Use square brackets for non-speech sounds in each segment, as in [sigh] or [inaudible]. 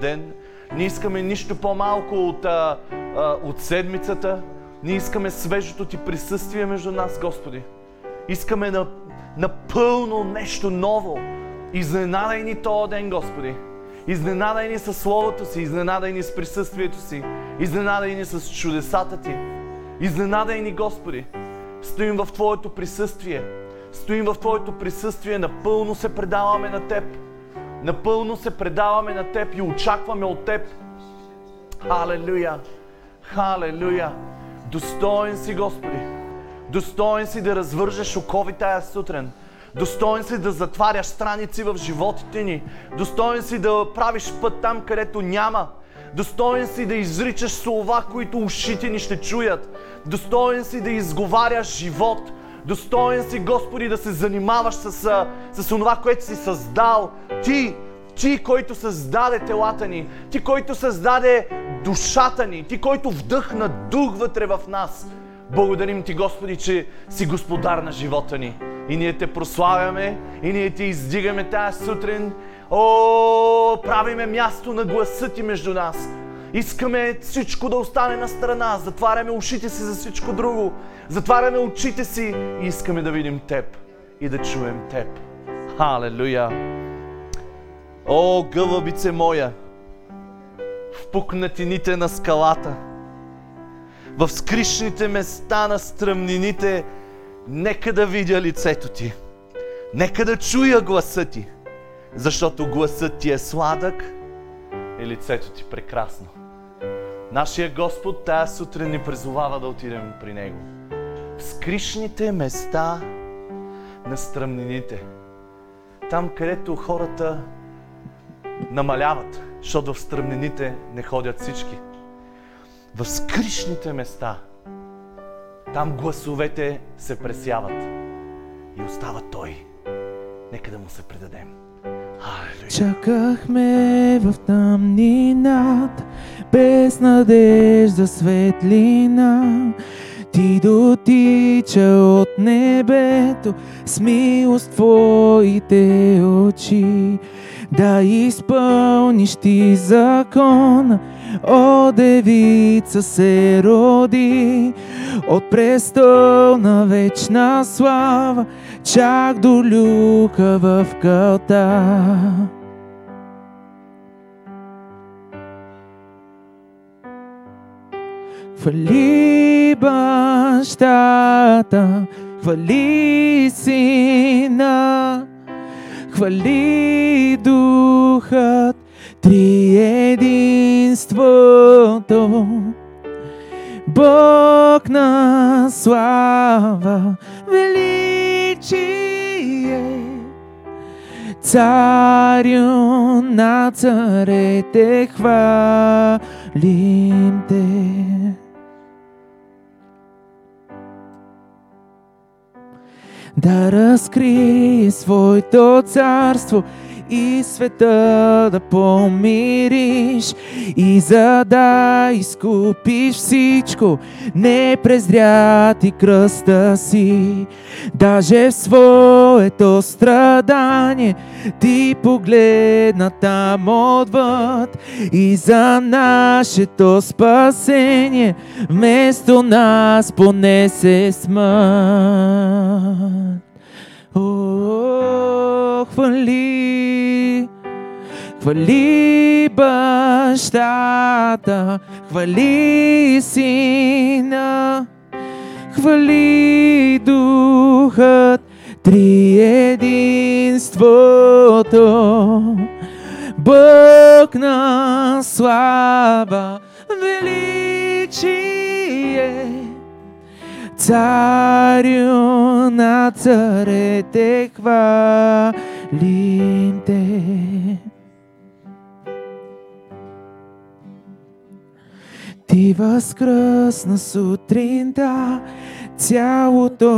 ден. Не искаме нищо по-малко от, а, а, от седмицата. Ние искаме свежото Ти присъствие между нас, Господи. Искаме на, напълно нещо ново. Изненадай ни този ден, Господи. Изненадай ни със Словото си, изненадай ни с присъствието си, изненадай ни с чудесата Ти. Изненадай ни, Господи. Стоим в Твоето присъствие. Стоим в Твоето присъствие, напълно се предаваме на Теб. Напълно се предаваме на Теб и очакваме от Теб. Халелуя! Халелуя! Достоен си, Господи! Достоен си да развържеш окови тая сутрин. Достоен си да затваряш страници в животите ни. Достоен си да правиш път там, където няма. Достоен си да изричаш слова, които ушите ни ще чуят. Достоен си да изговаряш живот. Достоен си, Господи, да се занимаваш с, с това, което си създал. Ти, ти, който създаде телата ни, ти, който създаде душата ни, ти, който вдъхна дух вътре в нас. Благодарим ти, Господи, че си господар на живота ни. И ние те прославяме, и ние те издигаме тази сутрин. О, правиме място на гласа ти между нас. Искаме всичко да остане на страна. Затваряме ушите си за всичко друго. Затваряме очите си и искаме да видим Теб и да чуем Теб. Халелуя! О, гълъбице моя, в пукнатините на скалата, в скришните места на стръмнините, нека да видя лицето Ти. Нека да чуя гласа Ти, защото гласът Ти е сладък и лицето Ти прекрасно. Нашия Господ тази сутрин ни призовава да отидем при Него. В скришните места на стръмнините. Там, където хората намаляват, защото в стръмнините не ходят всички. В скришните места, там гласовете се пресяват и остава Той. Нека да му се предадем. Чакахме в тъмнината, без надежда светлина. Ти дотича от небето с милост Твоите очи. Да изпълниш ти закона, о девица се роди от престол на вечна слава, чак до люка в кълта. Хвали бащата, хвали сина, хвали духът, триединството. Бог на слава, величие, царю на царете, хвалим те. Да разкрие своето царство и света да помириш и за да изкупиш всичко, не презря ти кръста си. Даже в своето страдание ти погледна там отвъд и за нашето спасение вместо нас понесе смърт. Хвали, хвали бащата, хвали сина, хвали духът, триединството. Бог на слава, величие, Царю на царете хвалим те. Ти възкръсна сутринта, цялото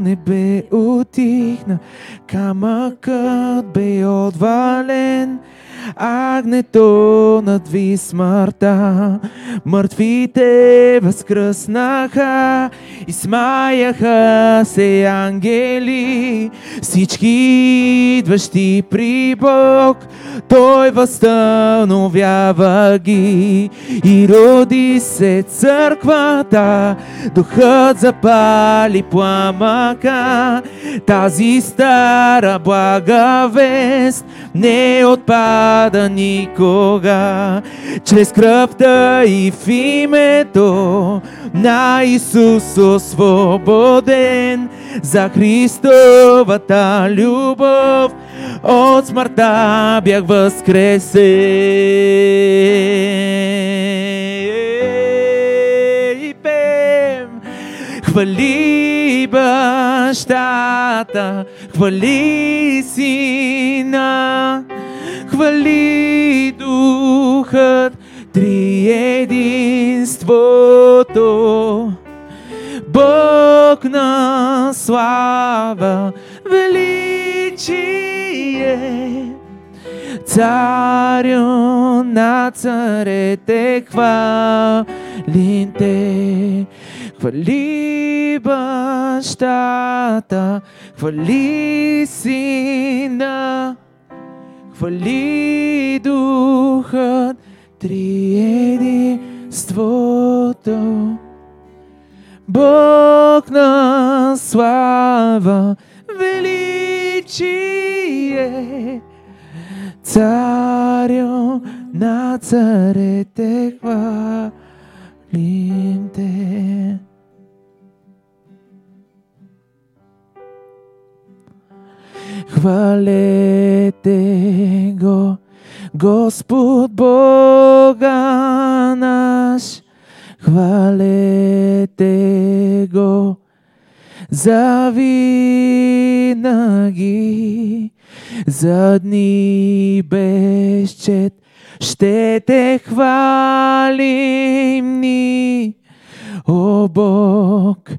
небе утихна, камъкът бе отвален, агнето надви смъртта. Мъртвите възкръснаха и смаяха се ангели, всички идващи при Бог. Той възстановява ги и роди се църквата. Духът запали пламъка, тази стара блага вест не отпада никога. Чрез кръвта и в името на Исус освободен за Христовата любов от смъртта бях възкресен. И пеем, хвали бащата, хвали сина, хвали духът, триединството. Бог на слава, величие, Царю на царете, хвалим те. Хвали бащата, хвали сина, хвали духът, триединството. Бог на слава, величие, Царю на царете хвалим те. Хвалете го, Господ Бога наш, хвалете го за винаги, за дни безчет. Ще те хвалим ни, о Бог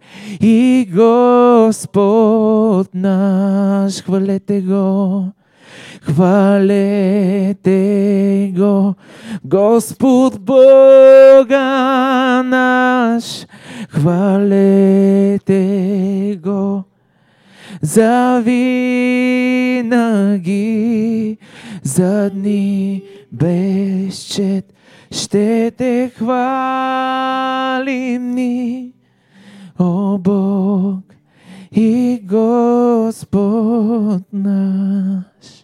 и Господ наш. Хвалете го, хвалете го, Господ Бога наш. Хвалете го за винаги, за дни безчет. Ще те хвалим ни, о Бог и Господ наш.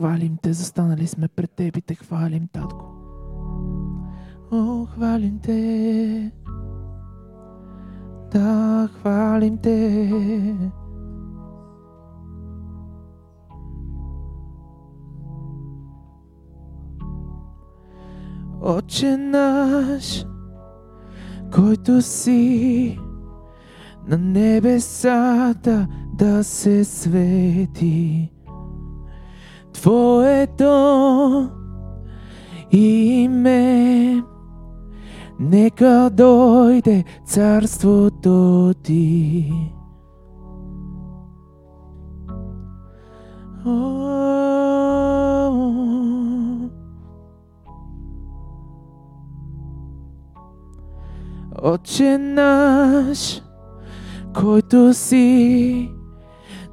Хвалим те, застанали сме пред Теб и те хвалим, Татко. О, хвалим те. Да, хвалим те. Отче наш, който си на небесата да се свети Твоето име. Нека дойде царството ти. Отче наш, който си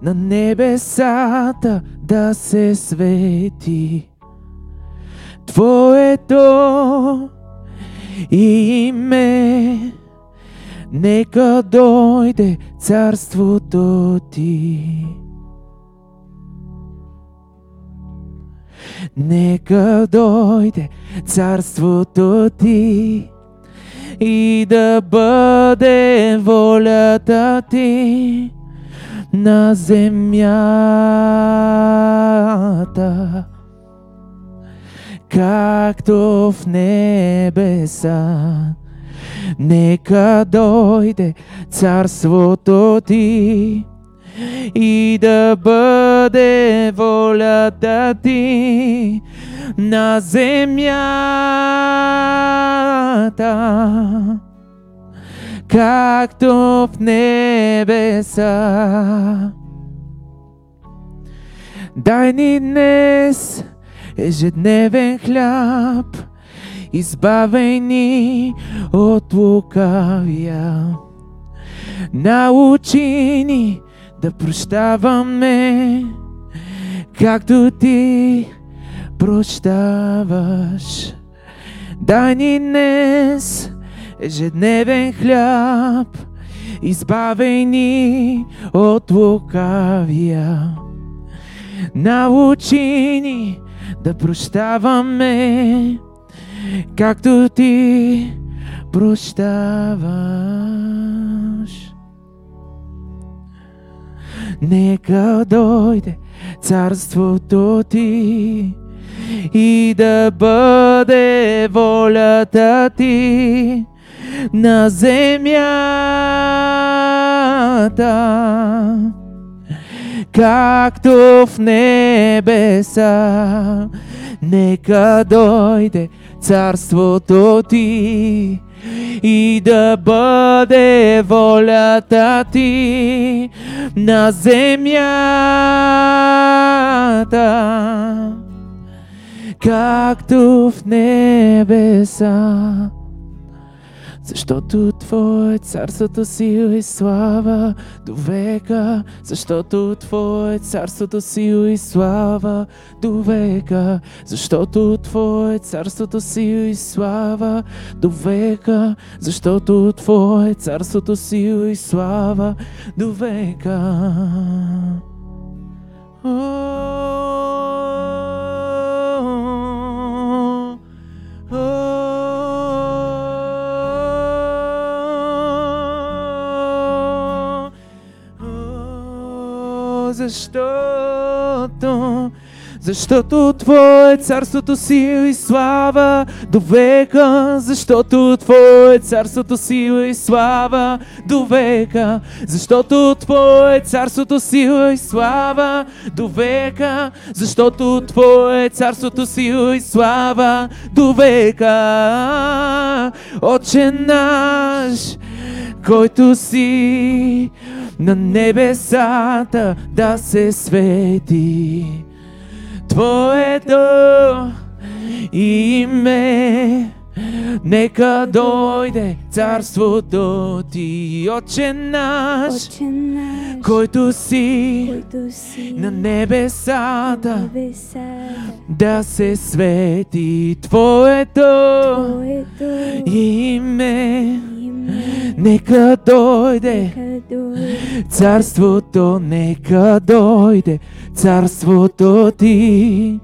на небесата да се свети Твоето име. Нека дойде царството ти. Нека дойде царството ти и да бъде волята ти на земята, както в небеса. Нека дойде царството ти и да бъде волята ти на земята, както в небеса. Дай ни днес ежедневен хляб, избавей ни от лукавия. Научи ни да прощаваме, както ти прощаваш. Дай ни днес ежедневен хляб, избавей ни от лукавия. Научи ни да прощаваме, както ти прощаваш. Нека дойде царството ти и да бъде волята ти на земята, както в небеса. Нека дойде царството ти и да бъде волята ти на земята, както в небеса. Защото Твое царството сила и слава до века, защото Твое царството сила и слава до века, защото Твое царството сила и слава до века, защото Твое царството сила и слава до века. О, о, Защото защото Твое царството сила и слава до века, защото Твое царството сила и слава до века, защото Твое царството сила и слава до века, защото Твое царството сила и слава до века. Отче наш, който си на небесата да се свети. Твоето име, нека дойде царството ти, Отче наш, Отче наш, който си който си на небесата, небесата, да се свети Твоето Твоето име. Нека дойде. Царството, нека дойде. Царството ти.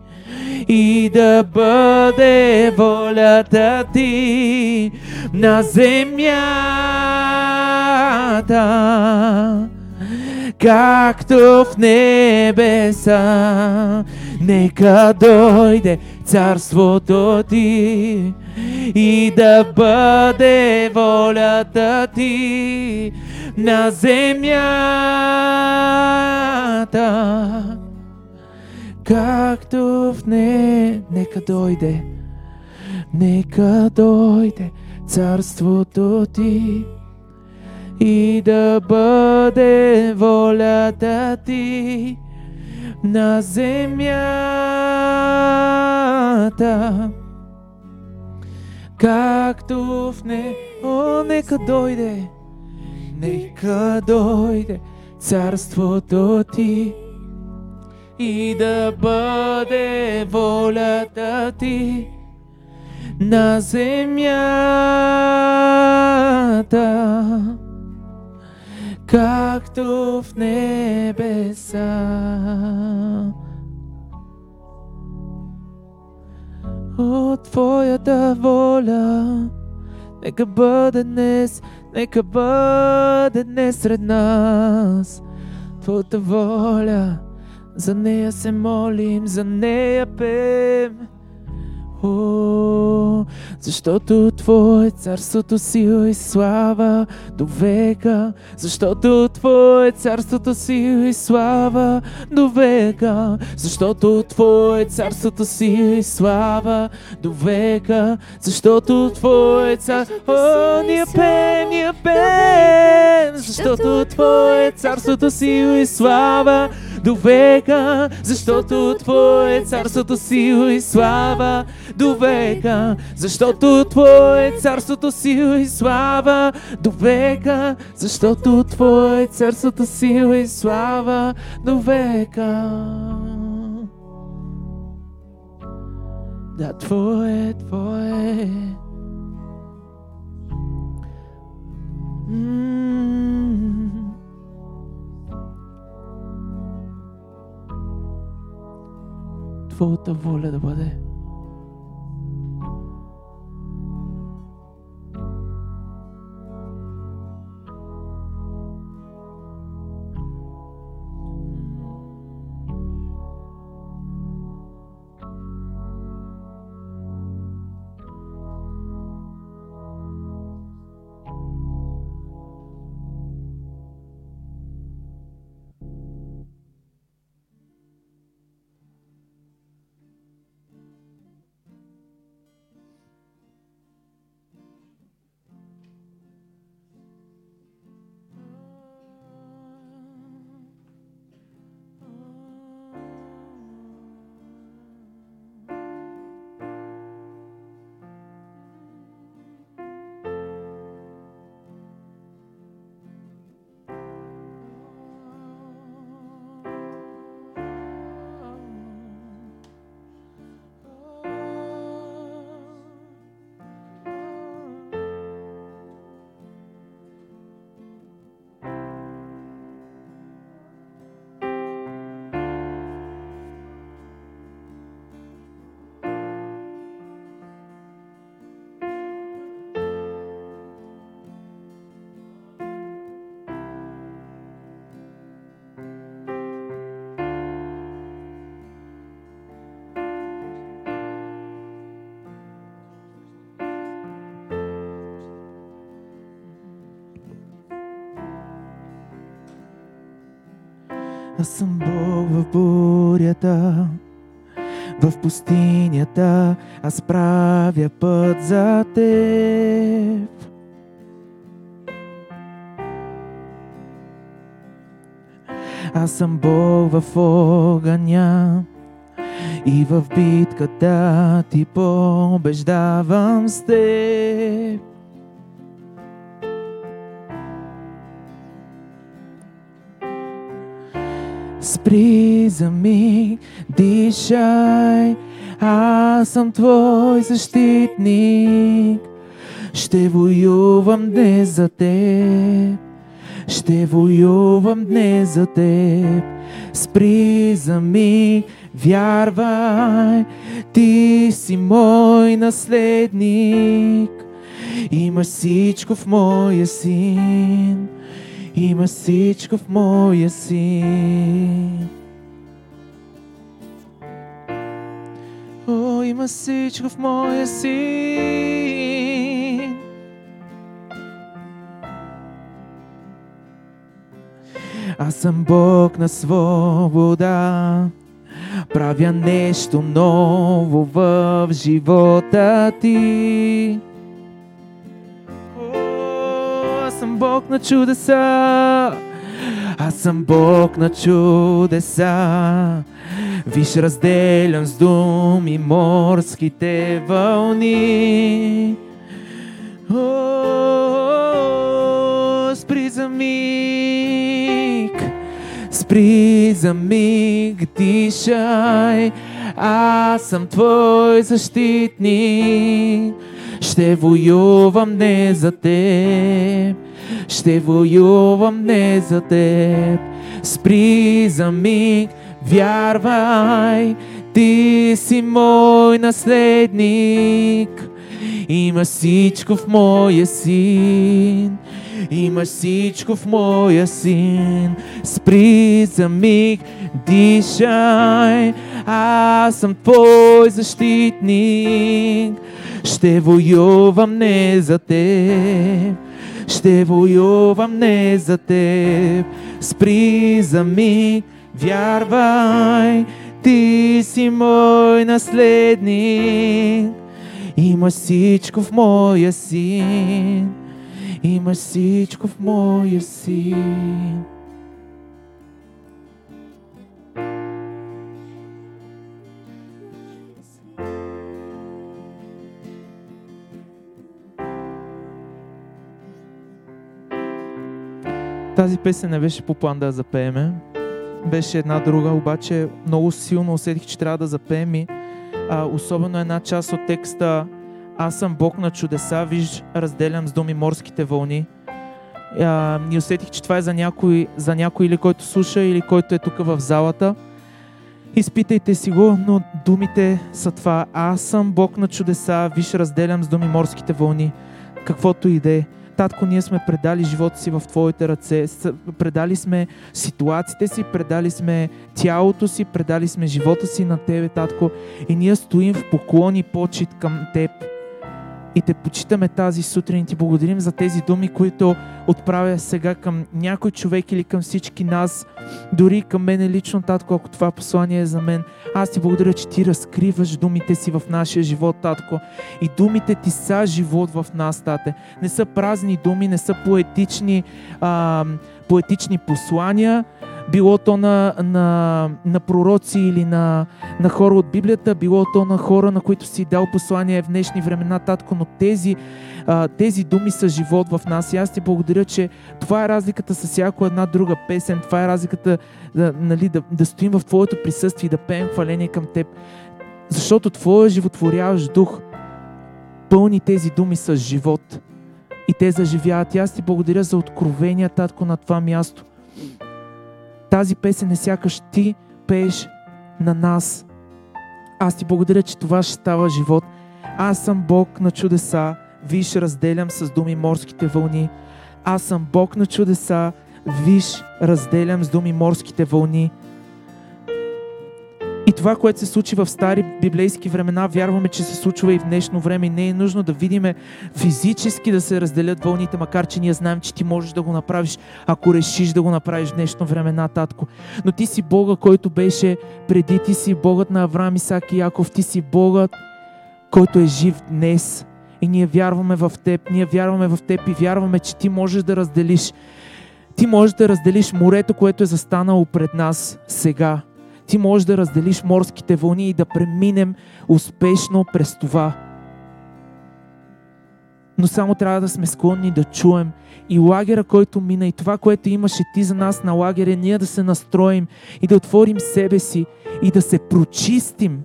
И да бъде волята ти на земята, както в небеса. Нека дойде царството ти и да бъде волята ти на земята, както в не... Нека дойде, нека дойде царството ти и да бъде волята ти на земята, както в не... О, нека дойде, нека дойде царството ти. И да бъде волята ти на земята, както в небеса. О, Твоята воля, нека бъде днес, нека бъде днес сред нас. Твоята воля, за нея се молим, за нея пеем. О, защото Твое царството сила и слава до века, защото Твое царството сила и слава до века, защото Твое царството сила и слава до века, защото Твое царството... О, ние ние пеем, защото Твое царството сила и слава до века, защото Твое царството сила и слава до века, защото Твое царството сила и слава до века, защото Твое царството сила и слава до века. Да, Твое, Твое. Твоята воля да бъде. Аз съм Бог в бурята, в пустинята, аз правя път за теб. Аз съм Бог в огъня и в битката ти побеждавам с теб. Спри за миг, дишай, аз съм твой защитник. Ще воювам днес за теб, ще воювам днес за теб. Спри за миг, вярвай, ти си мой наследник. Имаш всичко в моя син. Има всичко в моя син. О, има всичко в моя син. Аз съм Бог на свобода. Правя нещо ново в живота ти. Бог на чудеса. Аз съм Бог на чудеса. Виж, разделям с думи морските вълни. О, спри за миг, спри за миг, дишай. Аз съм твой защитник. Ще воювам не за теб. Ще воювам не за теб. Спри за миг, вярвай, ти си мой наследник. Има всичко в моя син. Има всичко в моя син. Спри за миг, дишай. Аз съм твой защитник. Ще воювам не за теб. Ще воювам не за теб. Спри за миг, вярвай, ти си мой наследник. Има всичко в моя син. Има всичко в моя син. Тази песен не беше по план да я запееме. Беше една друга, обаче много силно усетих, че трябва да запеем и а, особено една част от текста Аз съм Бог на чудеса, виж, разделям с думи морските вълни. А, и усетих, че това е за някой, за някой или който слуша, или който е тук в залата. Изпитайте си го, но думите са това. Аз съм Бог на чудеса, виж, разделям с думи морските вълни. Каквото и е. Татко, ние сме предали живота си в Твоите ръце, предали сме ситуациите си, предали сме тялото си, предали сме живота си на Тебе, Татко, и ние стоим в поклон и почет към Теб. И те почитаме тази сутрин и ти благодарим за тези думи, които отправя сега към някой човек или към всички нас, дори към мене лично, Татко, ако това послание е за мен. Аз ти благодаря, че ти разкриваш думите си в нашия живот, Татко. И думите ти са живот в нас, Тате. Не са празни думи, не са поетични, а, поетични послания, било то на, на, на пророци или на, на хора от Библията, било то на хора, на които си дал послание в днешни времена, Татко, но тези, а, тези думи са живот в нас и аз ти благодаря, че това е разликата с всяко една друга песен, това е разликата да, нали, да, да стоим в Твоето присъствие и да пеем хваление към Теб, защото Твоя животворяващ дух пълни тези думи с живот и те заживяват. И аз ти благодаря за откровения, Татко, на това място. Тази песен е сякаш ти пееш на нас. Аз ти благодаря, че това ще става живот. Аз съм Бог на чудеса. Виж, разделям с думи морските вълни. Аз съм Бог на чудеса. Виж, разделям с думи морските вълни. Това, което се случи в стари библейски времена, вярваме, че се случва и в днешно време. И не е нужно да видиме физически да се разделят вълните, макар че ние знаем, че ти можеш да го направиш, ако решиш да го направиш в днешно времена, татко. Но ти си Бога, който беше преди, ти си Богът на Авраам, Исак и Яков, ти си Богът, който е жив днес. И ние вярваме в теб, ние вярваме в теб и вярваме, че ти можеш да разделиш. Ти можеш да разделиш морето, което е застанало пред нас сега. Ти можеш да разделиш морските вълни и да преминем успешно през това. Но само трябва да сме склонни да чуем и лагера, който мина, и това, което имаше ти за нас на лагеря, ние да се настроим и да отворим себе си и да се прочистим,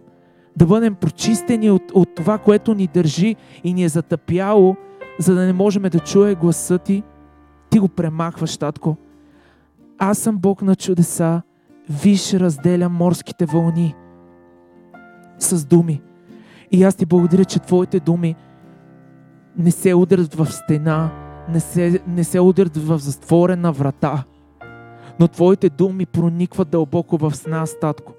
да бъдем прочистени от, от това, което ни държи и ни е затъпяло, за да не можем да чуе гласа ти. Ти го премахваш, татко. Аз съм Бог на чудеса. Виж, разделя морските вълни с думи. И аз ти благодаря, че твоите думи не се удрят в стена, не се, не се удрят в затворена врата, но твоите думи проникват дълбоко в нас, татко.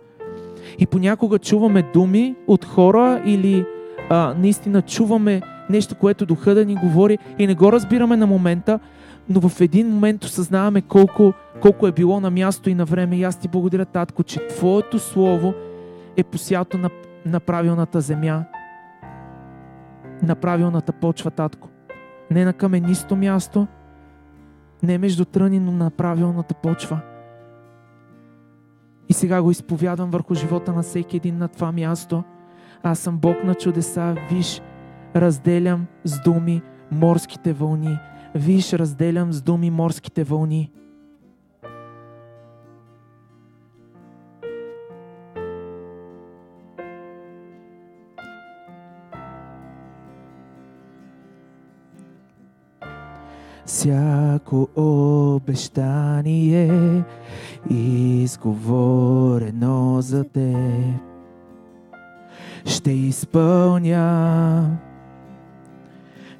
И понякога чуваме думи от хора или а, наистина чуваме нещо, което духа да ни говори и не го разбираме на момента, но в един момент осъзнаваме колко, колко е било на място и на време. И аз ти благодаря, татко, че Твоето Слово е посято на, на правилната земя, на правилната почва, татко. Не на каменисто място, не между тръни, но на правилната почва. И сега го изповядам върху живота на всеки един на това място. Аз съм Бог на чудеса, виж, разделям с думи морските вълни. Виж, разделям с думи морските вълни. Всяко обещание изговорено за теб ще изпълня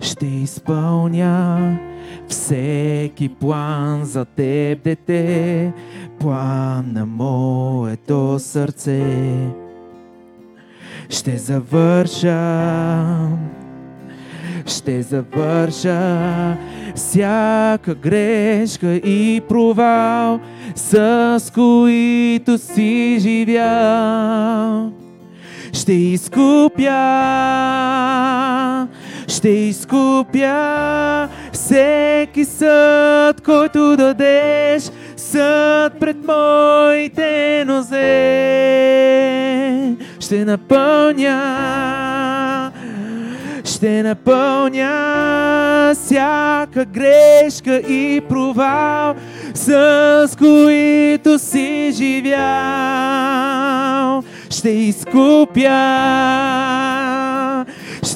ще изпълня всеки план за теб, дете, план на моето сърце. Ще завърша, ще завърша всяка грешка и провал, с които си живял. Ще изкупя, ще изкупя всеки съд, който дадеш, съд пред моите нозе. Ще напълня, ще напълня всяка грешка и провал с които си живял. Ще изкупя,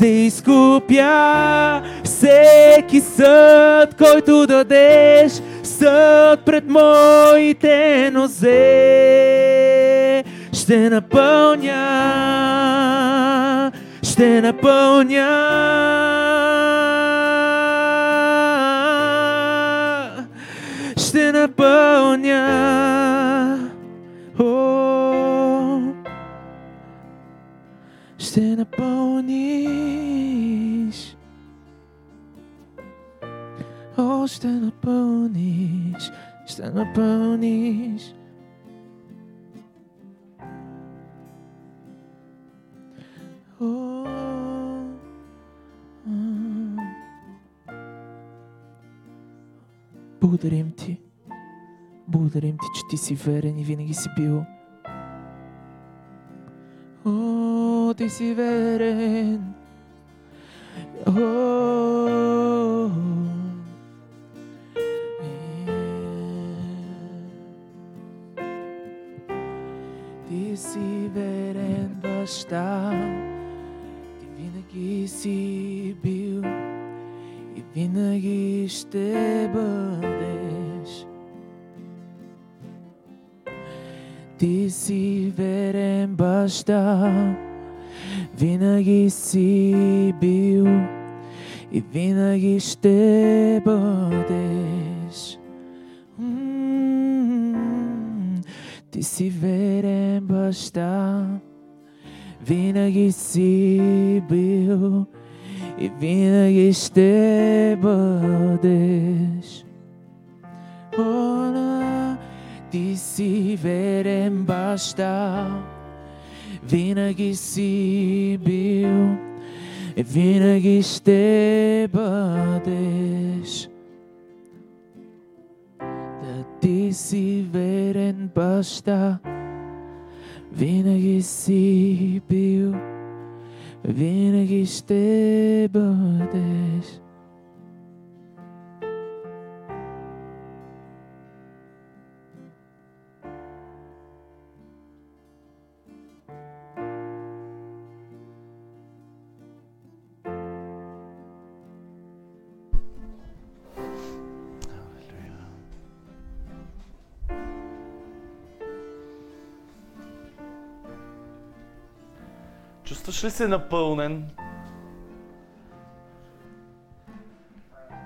ще изкупя всеки съд, който дадеш, съд пред моите нозе. Ще напълня, ще напълня, ще напълня. О, ще напълниш. Ще напълниш, ще напълниш. О. Благодарим ти. Благодарим ти, че ти си верен и винаги си бил. О, ти си верен. О, си верен баща, ти винаги си бил и винаги ще бъдеш. Ти си верен баща, винаги си бил и винаги ще бъдеш. Ти си верен баща, винаги си бил и винаги ще бъдеш. На, ти си верен баща, винаги си бил и винаги ще бъдеш. Да ти си верен баща, винаги си бил, винаги Чувстваш ли се напълнен?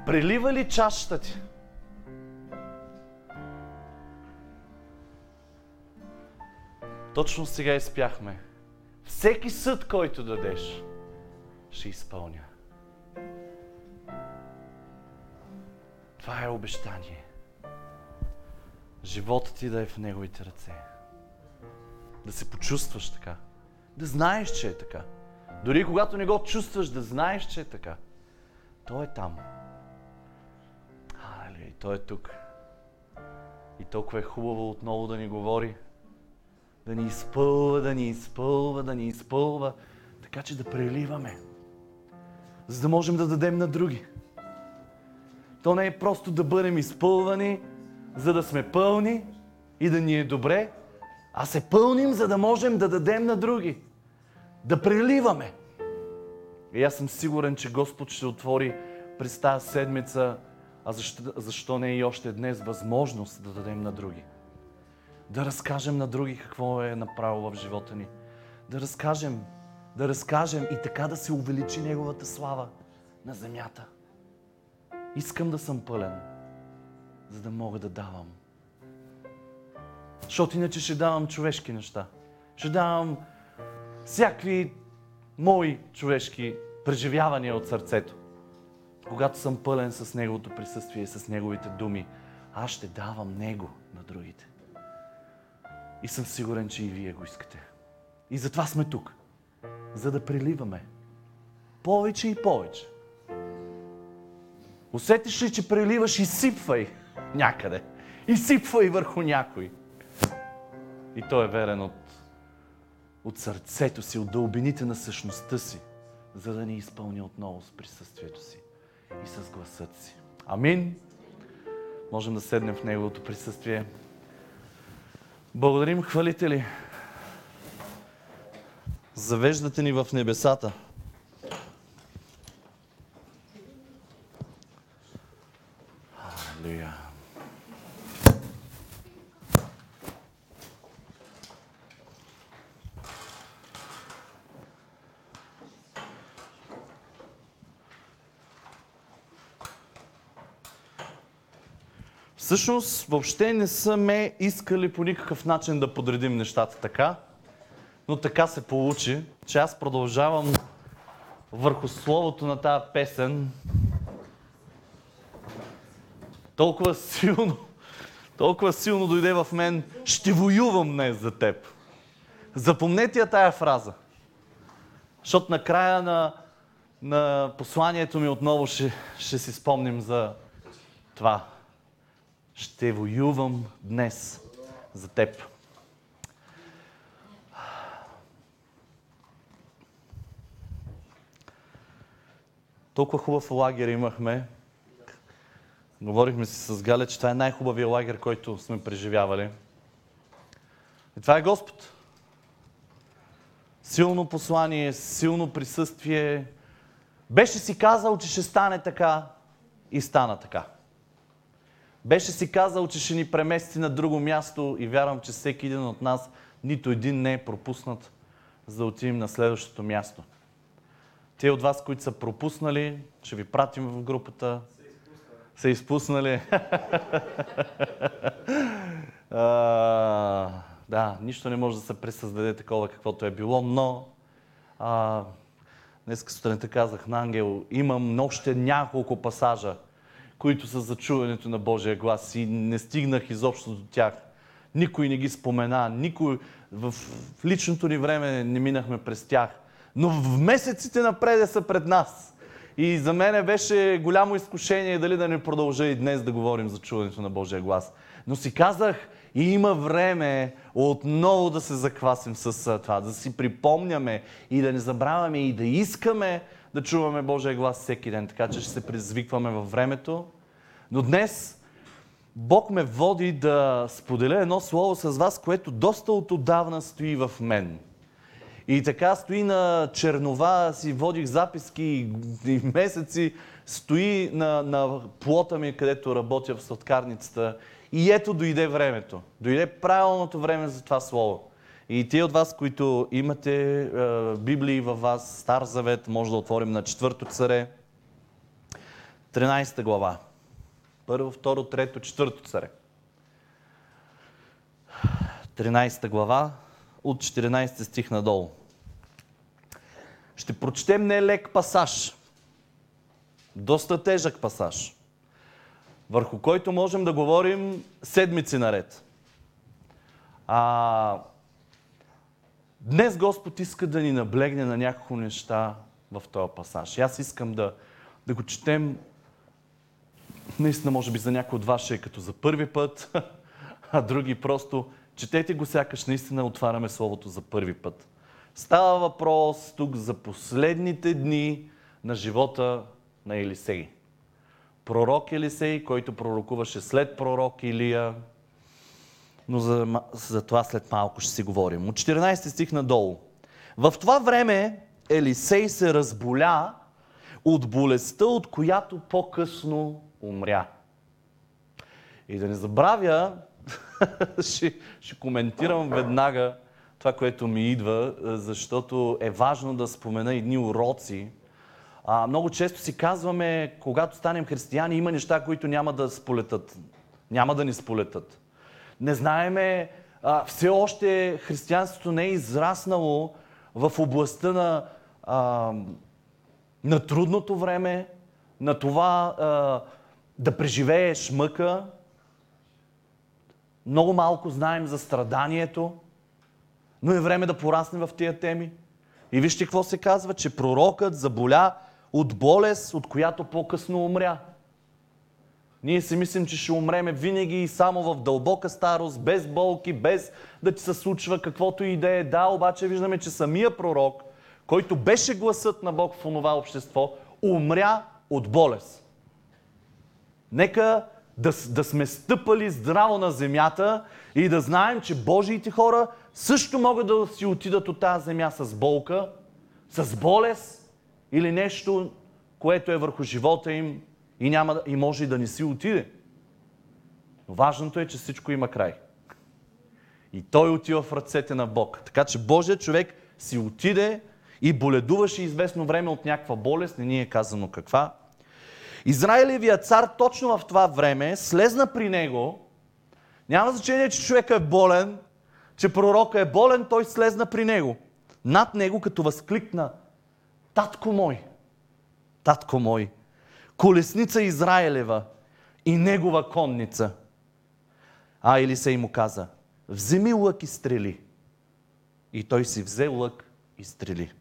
Прелива ли чашата ти? Точно сега изпяхме. Всеки съд, който дадеш, ще изпълня. Това е обещание. Животът ти да е в Неговите ръце. Да се почувстваш така. Да знаеш, че е така. Дори когато не го чувстваш, да знаеш, че е така. Той е там. Халелуя, и Той е тук. И толкова е хубаво отново да ни говори. Да ни изпълва, да ни изпълва, да ни изпълва. Така че да преливаме. За да можем да дадем на други. То не е просто да бъдем изпълвани, за да сме пълни и да ни е добре, а се пълним, за да можем да дадем на други. Да преливаме. И аз съм сигурен, че Господ ще отвори през тази седмица, а защо, защо не и още днес, възможност да дадем на други. Да разкажем на други какво е направил в живота ни. Да разкажем, да разкажем и така да се увеличи Неговата слава на земята. Искам да съм пълен, за да мога да давам. Защото иначе ще давам човешки неща. Ще давам всякакви мои човешки преживявания от сърцето. Когато съм пълен с Неговото присъствие и с Неговите думи, аз ще давам Него на другите. И съм сигурен, че и вие го искате. И затова сме тук. За да преливаме. Повече и повече. Усетиш ли, че преливаш, изсипвай някъде. Изсипвай върху някой. И той е верен от, от сърцето си, от дълбините на същността си, за да ни изпълни отново с присъствието си и с гласът си. Амин. можем да седнем в Неговото присъствие. Благодарим, хвалители. Завеждате ни в небесата. Алелуя. Всъщност, въобще не са ме искали по никакъв начин да подредим нещата така, но така се получи, че аз продължавам върху словото на тази песен толкова силно, толкова силно дойде в мен, ще воювам днес за теб. Запомнете я тая фраза. Защото накрая на, на посланието ми отново ще, ще си спомним за това. Ще воювам днес за теб. Толкова хубав лагер имахме. Говорихме си с Галя, че това е най-хубавия лагер, който сме преживявали. И това е Господ. Силно послание, силно присъствие. Беше си казал, че ще стане така и стана така. Беше си казал, че ще ни премести на друго място и вярвам, че всеки един от нас, нито един не е пропуснат, за да отидем на следващото място. Те от вас, които са пропуснали, ще ви пратим в групата. Са изпуснали. [laughs] а, да, нищо не може да се пресъздаде такова, каквото е било, но а, днес сутринта казах на Ангел, имам още няколко пасажа, които са за чуването на Божия глас и не стигнах изобщо до тях. Никой не ги спомена, никой в личното ни време не минахме през тях. Но в месеците напред са пред нас. И за мен беше голямо изкушение дали да не продължа и днес да говорим за чуването на Божия глас. Но си казах, и има време отново да се заквасим с това, да си припомняме и да не забравяме и да искаме да чуваме Божия глас всеки ден. Така че ще се предизвикваме във времето. Но днес Бог ме води да споделя едно слово с вас, което доста от отдавна стои в мен. И така стои на чернова, си водих записки и месеци, стои на, на плота ми, където работя в сладкарницата. И ето дойде времето. Дойде правилното време за това слово. И те от вас, които имате е, Библии във вас, Стар Завет, може да отворим на четвърто царе, 13 глава. Първо, второ, трето, четвърто царе. 13 глава, от 14 стих надолу. Ще прочетем не лек пасаж, доста тежък пасаж, върху който можем да говорим седмици наред. А, днес Господ иска да ни наблегне на няколко неща в този пасаж. И аз искам да, да го четем наистина, може би за някой от вас ще е като за първи път, [laughs] а други просто четете го сякаш наистина отваряме Словото за първи път. Става въпрос тук за последните дни на живота на Елисей. Пророк Елисей, който пророкуваше след пророк Илия, но за, за това след малко ще си говорим. От 14 стих надолу. В това време Елисей се разболя от болестта, от която по-късно умря. И да не забравя, [laughs] ще, ще коментирам веднага това, което ми идва, защото е важно да спомена едни уроци. А, много често си казваме, когато станем християни, има неща, които няма да сполетат. Няма да ни сполетат. Не знаеме, а, все още християнството не е израснало в областта на, а, на трудното време, на това а, да преживееш мъка. Много малко знаем за страданието, но е време да порасне в тия теми. И вижте какво се казва, че пророкът заболя от болест, от която по-късно умря. Ние си мислим, че ще умреме винаги и само в дълбока старост, без болки, без да ти се случва каквото и да е. Да, обаче виждаме, че самия пророк, който беше гласът на Бог в онова общество, умря от болест. Нека да, да сме стъпали здраво на земята и да знаем, че Божиите хора също могат да си отидат от тази земя с болка, с болест или нещо, което е върху живота им и, няма, и може и да не си отиде. Но важното е, че всичко има край. И той отива в ръцете на Бог. Така че Божият човек си отиде и боледуваше известно време от някаква болест, не ни е казано каква. Израилевият цар точно в това време слезна при него. Няма значение, че човека е болен, че пророка е болен, той слезна при него. Над него, като възкликна Татко мой, татко мой, колесница Израилева и негова конница. А Елисей му каза, вземи лък и стрели. И той си взе лък и стрели.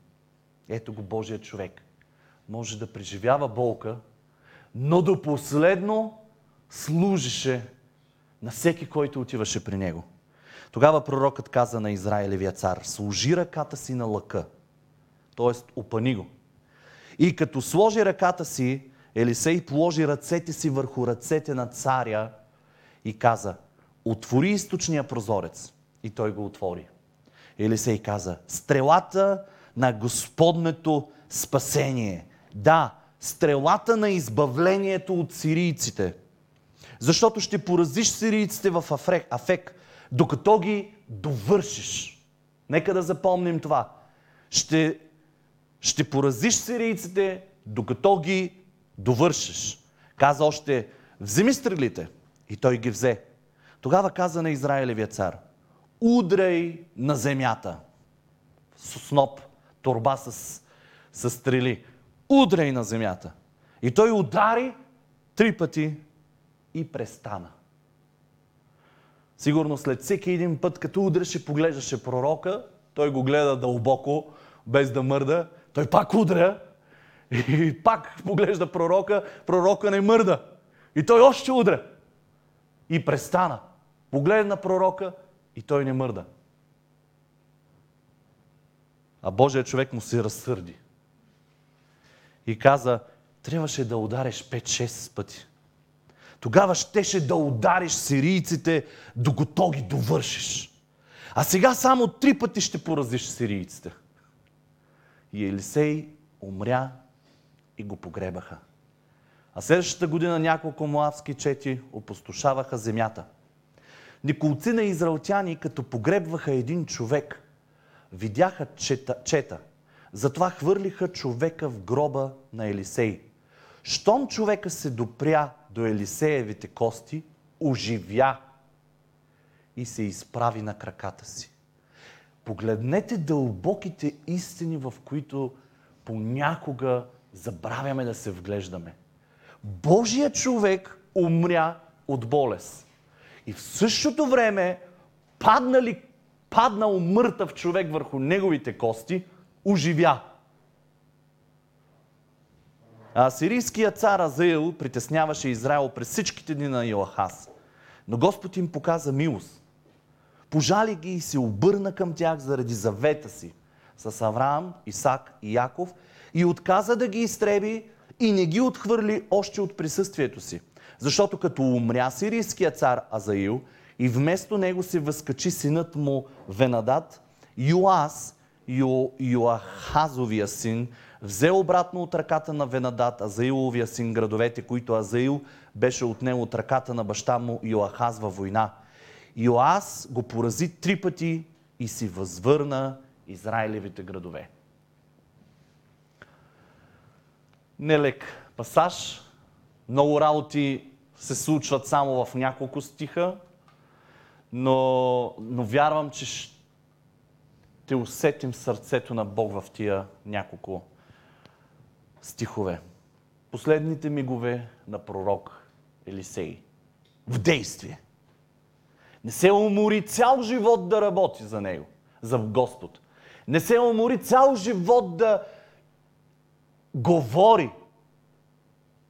Ето го Божия човек. Може да преживява болка, но до последно служеше на всеки, който отиваше при него. Тогава пророкът каза на Израилевия цар, служи ръката си на лъка, т.е. опани го. И като сложи ръката си, Елисей положи ръцете си върху ръцете на царя и каза, отвори източния прозорец. И той го отвори. Елисей каза, стрелата на Господнето спасение. Да, стрелата на избавлението от сирийците. Защото ще поразиш сирийците в Афрек, Афек, докато ги довършиш. Нека да запомним това. Ще, ще поразиш сирийците, докато ги довършиш. Каза още, вземи стрелите. И той ги взе. Тогава каза на Израилевия цар, удряй на земята. С сноп, турба с, с стрели. Удряй на земята. И той удари три пъти и престана. Сигурно след всеки един път, като удреше, поглеждаше пророка, той го гледа дълбоко, без да мърда, той пак удря и пак поглежда пророка, пророка не мърда. И той още удря. И престана. Погледна пророка и той не мърда. А Божия човек му се разсърди. И каза, трябваше да удариш 5-6 пъти. Тогава щеше да удариш сирийците, докато ги довършиш. А сега само три пъти ще поразиш сирийците. И Елисей умря и го погребаха. А следващата година няколко муавски чети опустошаваха земята. Николци на израелтяни, като погребваха един човек, видяха чета, чета. Затова хвърлиха човека в гроба на Елисей. Щом човека се допря до Елисеевите кости, оживя и се изправи на краката си. Погледнете дълбоките истини, в които понякога забравяме да се вглеждаме. Божия човек умря от болест. И в същото време паднали, паднал мъртъв човек върху неговите кости, оживя. А сирийският цар Азаил притесняваше Израел през всичките дни на Йоахаз. Но Господ им показа милост. Пожали ги и се обърна към тях заради завета си с Авраам, Исак и Яков и отказа да ги изтреби и не ги отхвърли още от присъствието си. Защото като умря сирийският цар Азаил и вместо него се възкачи синът му Венадат, Йоас, Йо, Йоахазовия син, взе обратно от ръката на Венадат, Азаиловия син, градовете, които Азаил беше отнел от ръката на баща му Йоахаз във война. Йоас го порази три пъти и си възвърна Израилевите градове. Нелек пасаж. Много работи се случват само в няколко стиха, но, но вярвам, че ще усетим сърцето на Бог в тия няколко стихове. Последните мигове на пророк Елисей. В действие. Не се умори цял живот да работи за него, за Господ. Не се умори цял живот да говори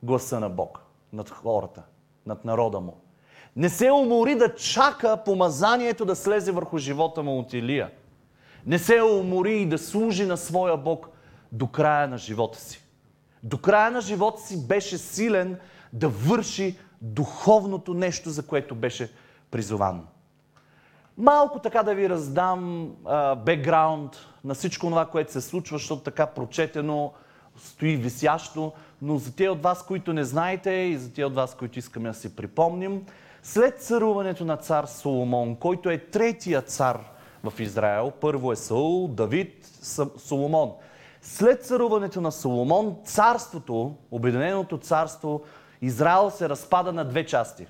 гласа на Бог над хората, над народа му. Не се умори да чака помазанието да слезе върху живота му от Илия. Не се умори и да служи на своя Бог до края на живота си. До края на живота си беше силен да върши духовното нещо, за което беше призован. Малко така да ви раздам бекграунд на всичко това, което се случва, защото така прочетено стои висящо, но за тези от вас, които не знаете и за тези от вас, които искаме да си припомним, след царуването на цар Соломон, който е третия цар в Израел, първо е Саул, Давид, Соломон. След царуването на Соломон, царството, Обединеното царство, Израел се разпада на две части.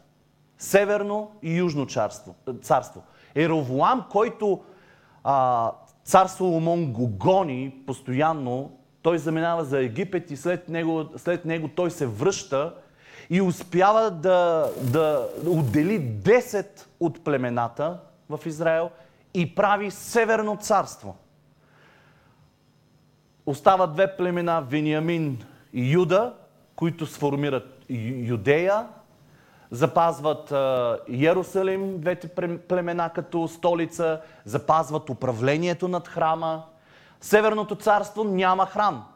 Северно и Южно царство. царство. Еровоам, който а, цар Соломон го гони постоянно, той заминава за Египет и след него, след него той се връща и успява да, да отдели 10 от племената в Израел и прави Северно царство. Остават две племена, Вениамин и Юда, които сформират Юдея, запазват Иерусалим, двете племена като столица, запазват управлението над храма. Северното царство няма храм.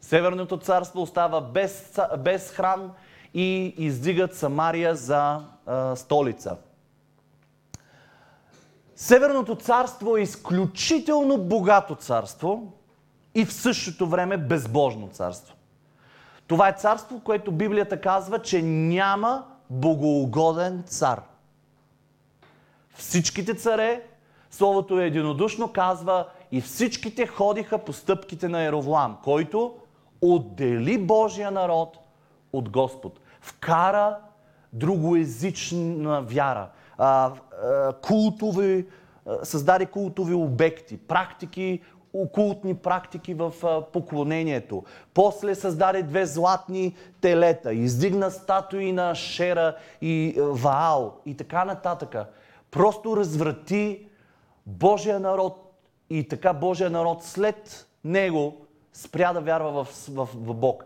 Северното царство остава без, без храм и издигат Самария за а, столица. Северното царство е изключително богато царство и в същото време безбожно царство. Това е царство, което Библията казва, че няма богоугоден цар. Всичките царе, Словото е единодушно, казва и всичките ходиха по стъпките на Еровлам, който отдели Божия народ от Господ. Вкара другоязична вяра, а, а, култови, а, създаде култови обекти, практики, окултни практики в поклонението. После създаде две златни телета, издигна статуи на Шера и Ваал и така нататък. Просто разврати Божия народ и така Божия народ след него спря да вярва в, в, в Бог.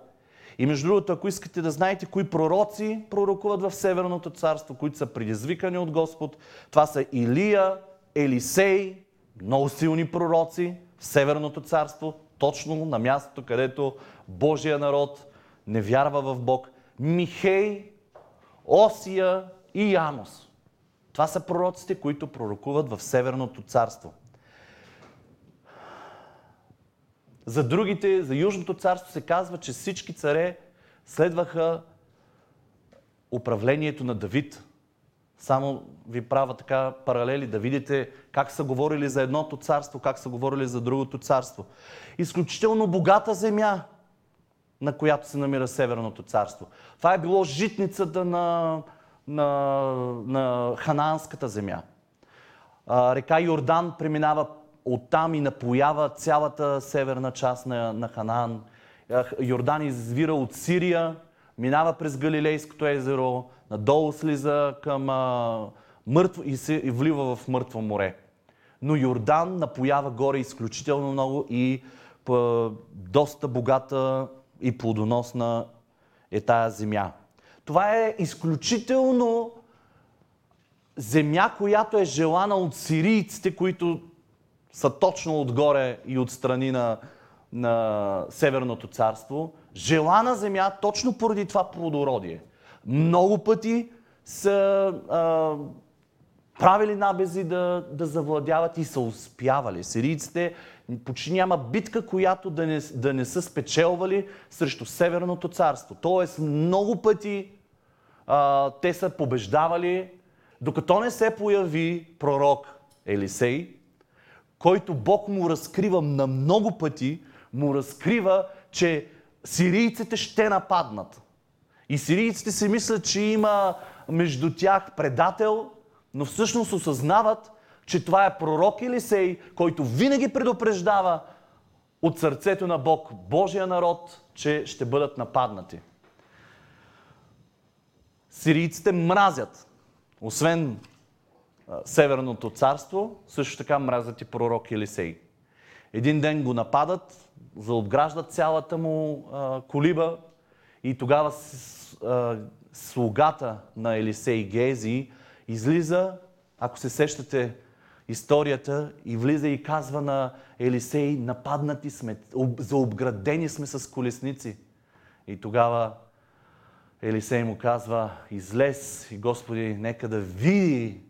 И между другото, ако искате да знаете кои пророци пророкуват в Северното царство, които са предизвикани от Господ, това са Илия, Елисей, много силни пророци, в Северното царство, точно на мястото, където Божия народ не вярва в Бог. Михей, Осия и Янос. Това са пророците, които пророкуват в Северното царство. За другите, за Южното царство се казва, че всички царе следваха управлението на Давид. Само ви правя така паралели да видите как са говорили за едното царство, как са говорили за другото царство. Изключително богата земя, на която се намира Северното царство. Това е било житницата на, на, на Ханаанската земя. Река Йордан преминава оттам и напоява цялата северна част на, на Ханаан. Йордан извира от Сирия, минава през Галилейското езеро, надолу слиза към а, мъртво и се и влива в мъртво море. Но Йордан напоява горе изключително много и по, доста богата и плодоносна е тая земя. Това е изключително земя, която е желана от сирийците, които са точно отгоре и отстрани на, на Северното царство. Желана земя точно поради това плодородие. Много пъти са а, правили набези да, да завладяват и са успявали. Сирийците почти няма битка, която да не, да не са спечелвали срещу Северното царство. Тоест много пъти а, те са побеждавали, докато не се появи пророк Елисей, който Бог му разкрива на много пъти, му разкрива, че сирийците ще нападнат. И сирийците си мислят, че има между тях предател, но всъщност осъзнават, че това е пророк Елисей, който винаги предупреждава от сърцето на Бог, Божия народ, че ще бъдат нападнати. Сирийците мразят, освен Северното царство, също така мразят и пророк Елисей. Един ден го нападат, заобграждат цялата му а, колиба и тогава с, а, слугата на Елисей Гези излиза, ако се сещате историята, и влиза и казва на Елисей, нападнати сме, заобградени сме с колесници. И тогава Елисей му казва, излез и Господи, нека да види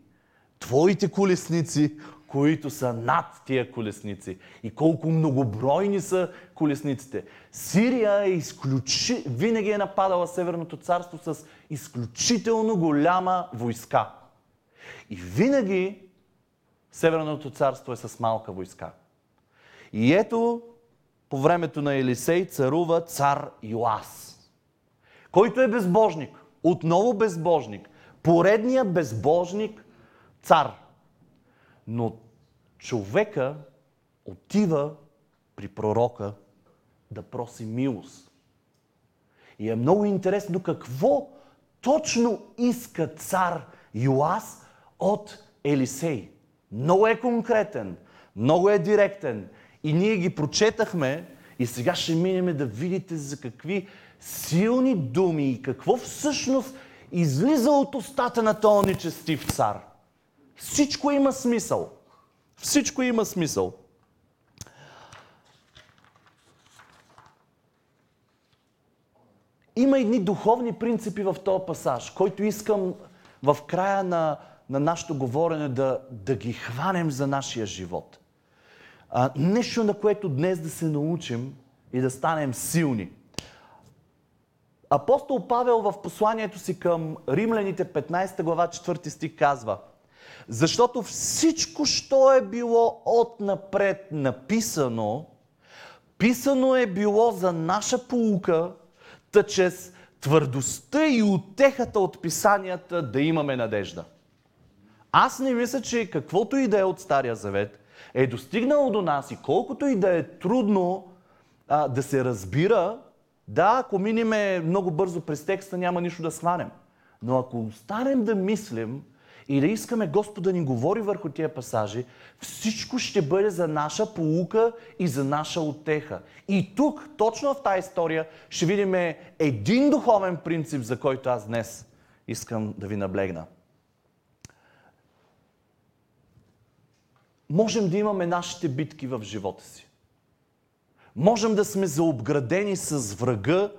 Твоите колесници, които са над тия колесници. И колко многобройни са колесниците. Сирия е изключи... винаги е нападала Северното царство с изключително голяма войска. И винаги Северното царство е с малка войска. И ето, по времето на Елисей царува цар Йоас, който е безбожник. Отново безбожник. Поредният безбожник цар. Но човека отива при пророка да проси милост. И е много интересно какво точно иска цар Йоас от Елисей. Много е конкретен, много е директен. И ние ги прочетахме и сега ще минем да видите за какви силни думи и какво всъщност излиза от устата на този нечестив цар. Всичко има смисъл. Всичко има смисъл. Има едни духовни принципи в този пасаж, който искам в края на, на нашето говорене да, да ги хванем за нашия живот. А, нещо, на което днес да се научим и да станем силни. Апостол Павел в посланието си към римляните 15 глава 4 стих казва Защото всичко, що е било отнапред написано, писано е било за наша полука, та чрез твърдостта и утехата от писанията да имаме надежда. Аз не мисля, че каквото и да е от Стария Завет е достигнало до нас и колкото и да е трудно а, да се разбира, да, ако минеме много бързо през текста, няма нищо да схванем. Но ако останем да мислим и да искаме Господ да ни говори върху тия пасажи, всичко ще бъде за наша полука и за наша отеха. И тук, точно в тази история, ще видим един духовен принцип, за който аз днес искам да ви наблегна. Можем да имаме нашите битки в живота си. Можем да сме заобградени с врага,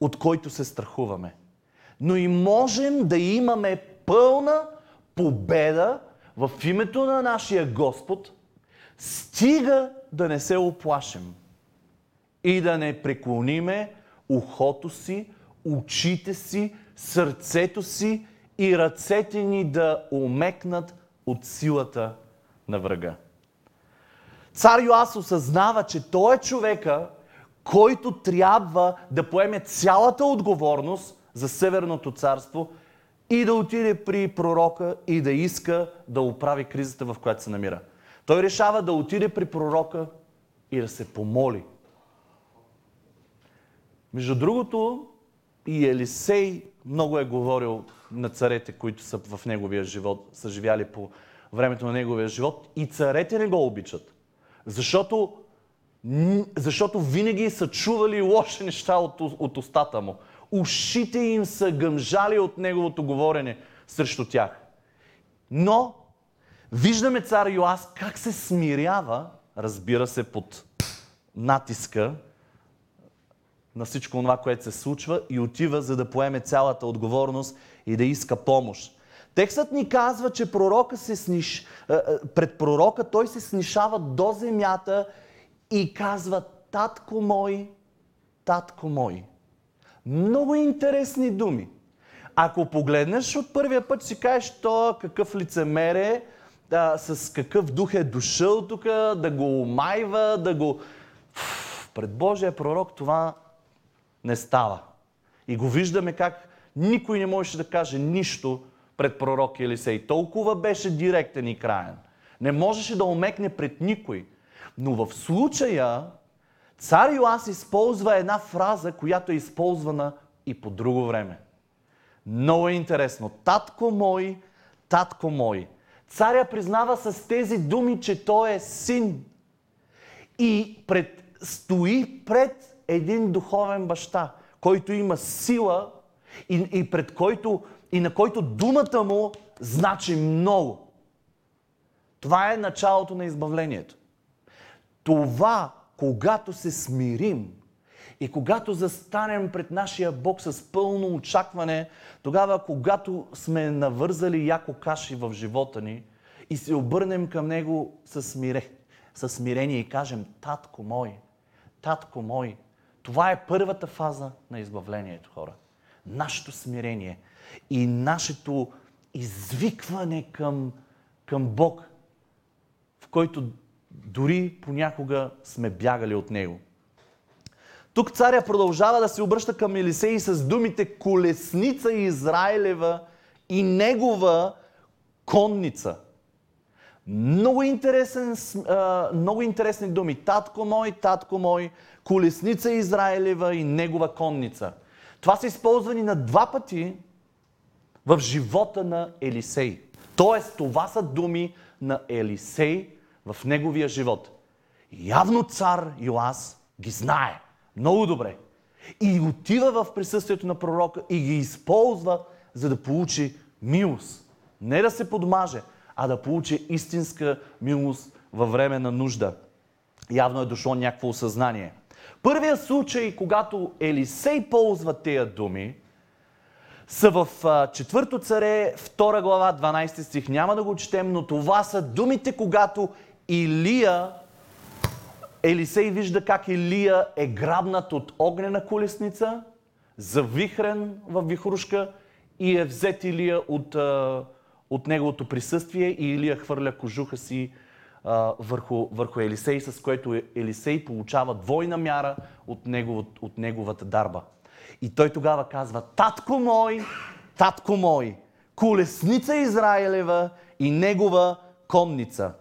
от който се страхуваме. Но и можем да имаме пълна победа в името на нашия Господ, стига да не се оплашим и да не преклониме ухото си, очите си, сърцето си и ръцете ни да омекнат от силата на врага. Цар Йоас осъзнава, че той е човека, който трябва да поеме цялата отговорност за Северното царство и да отиде при пророка и да иска да оправи кризата, в която се намира. Той решава да отиде при пророка и да се помоли. Между другото, и Елисей много е говорил на царете, които са в неговия живот, са живяли по времето на неговия живот. И царете не го обичат. Защото, защото винаги са чували лоши неща от, от устата му. Ушите им са гъмжали от неговото говорене срещу тях. Но виждаме цар Йоас как се смирява, разбира се, под натиска на всичко това, което се случва и отива, за да поеме цялата отговорност и да иска помощ. Текстът ни казва, че пророка се сниш, пред пророка той се снишава до земята и казва, татко мой, татко мой. Много интересни думи. Ако погледнеш от първия път, си кажеш, то какъв лицемер е, да, с какъв дух е дошъл тук, да го омайва, да го... Пред Божия пророк това не става. И го виждаме как никой не можеше да каже нищо пред пророк Елисей. Толкова беше директен и краен. Не можеше да омекне пред никой. Но в случая цар Йоас използва една фраза, която е използвана и по друго време. Много е интересно. Татко мой, татко мой. Царя признава с тези думи, че той е син. И пред, стои пред един духовен баща, който има сила и, и пред който и на който думата му значи много. Това е началото на избавлението. Това, когато се смирим И когато застанем пред нашия Бог с пълно очакване, тогава, когато сме навързали яко каши в живота ни и се обърнем към Него с, смире, смирение и кажем, Татко мой, Татко мой, това е първата фаза на избавлението, хора. Нашето смирение и нашето извикване към, към Бог, в който дори понякога сме бягали от Него. Тук царя продължава да се обръща към Елисей с думите колесница Израилева и негова конница. Много, интересен, много интересни думи. Татко мой, татко мой, колесница Израилева и негова конница. Това са използвани на два пъти в живота на Елисей. Тоест, това са думи на Елисей в неговия живот. Явно цар Йоас ги знае много добре. И отива в присъствието на пророка и ги използва, за да получи милост. Не да се подмаже, а да получи истинска милост във време на нужда. Явно е дошло някакво осъзнание. Първият случай, когато Елисей ползва тези думи, са в четвърто царе, 2 глава, 12 стих. Няма да го четем, но това са думите, когато Илия, Елисей вижда как Илия е грабнат от огнена колесница, завихрен в вихрушка и е взет Илия от, от неговото присъствие и Илия хвърля кожуха си върху, върху Елисей, с което Елисей получава двойна мяра от, негов, от неговата дарба. И той тогава казва, татко мой, татко мой, колесница Израилева и негова конница.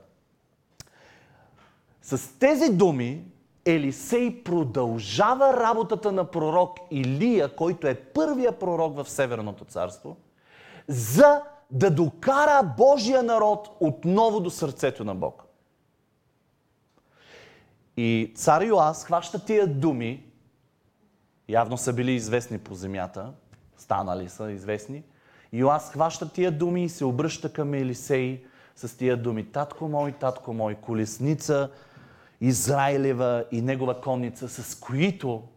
С тези думи Елисей продължава работата на пророк Илия, който е първия пророк в Северното царство, за да докара Божия народ отново до сърцето на Бог. И цар Йоас хваща тия думи, явно са били известни по земята, станали са известни. Йоас хваща тия думи и се обръща към Елисей с тия думи. Татко мой, татко мой, колесница Израилева и негова конница, с които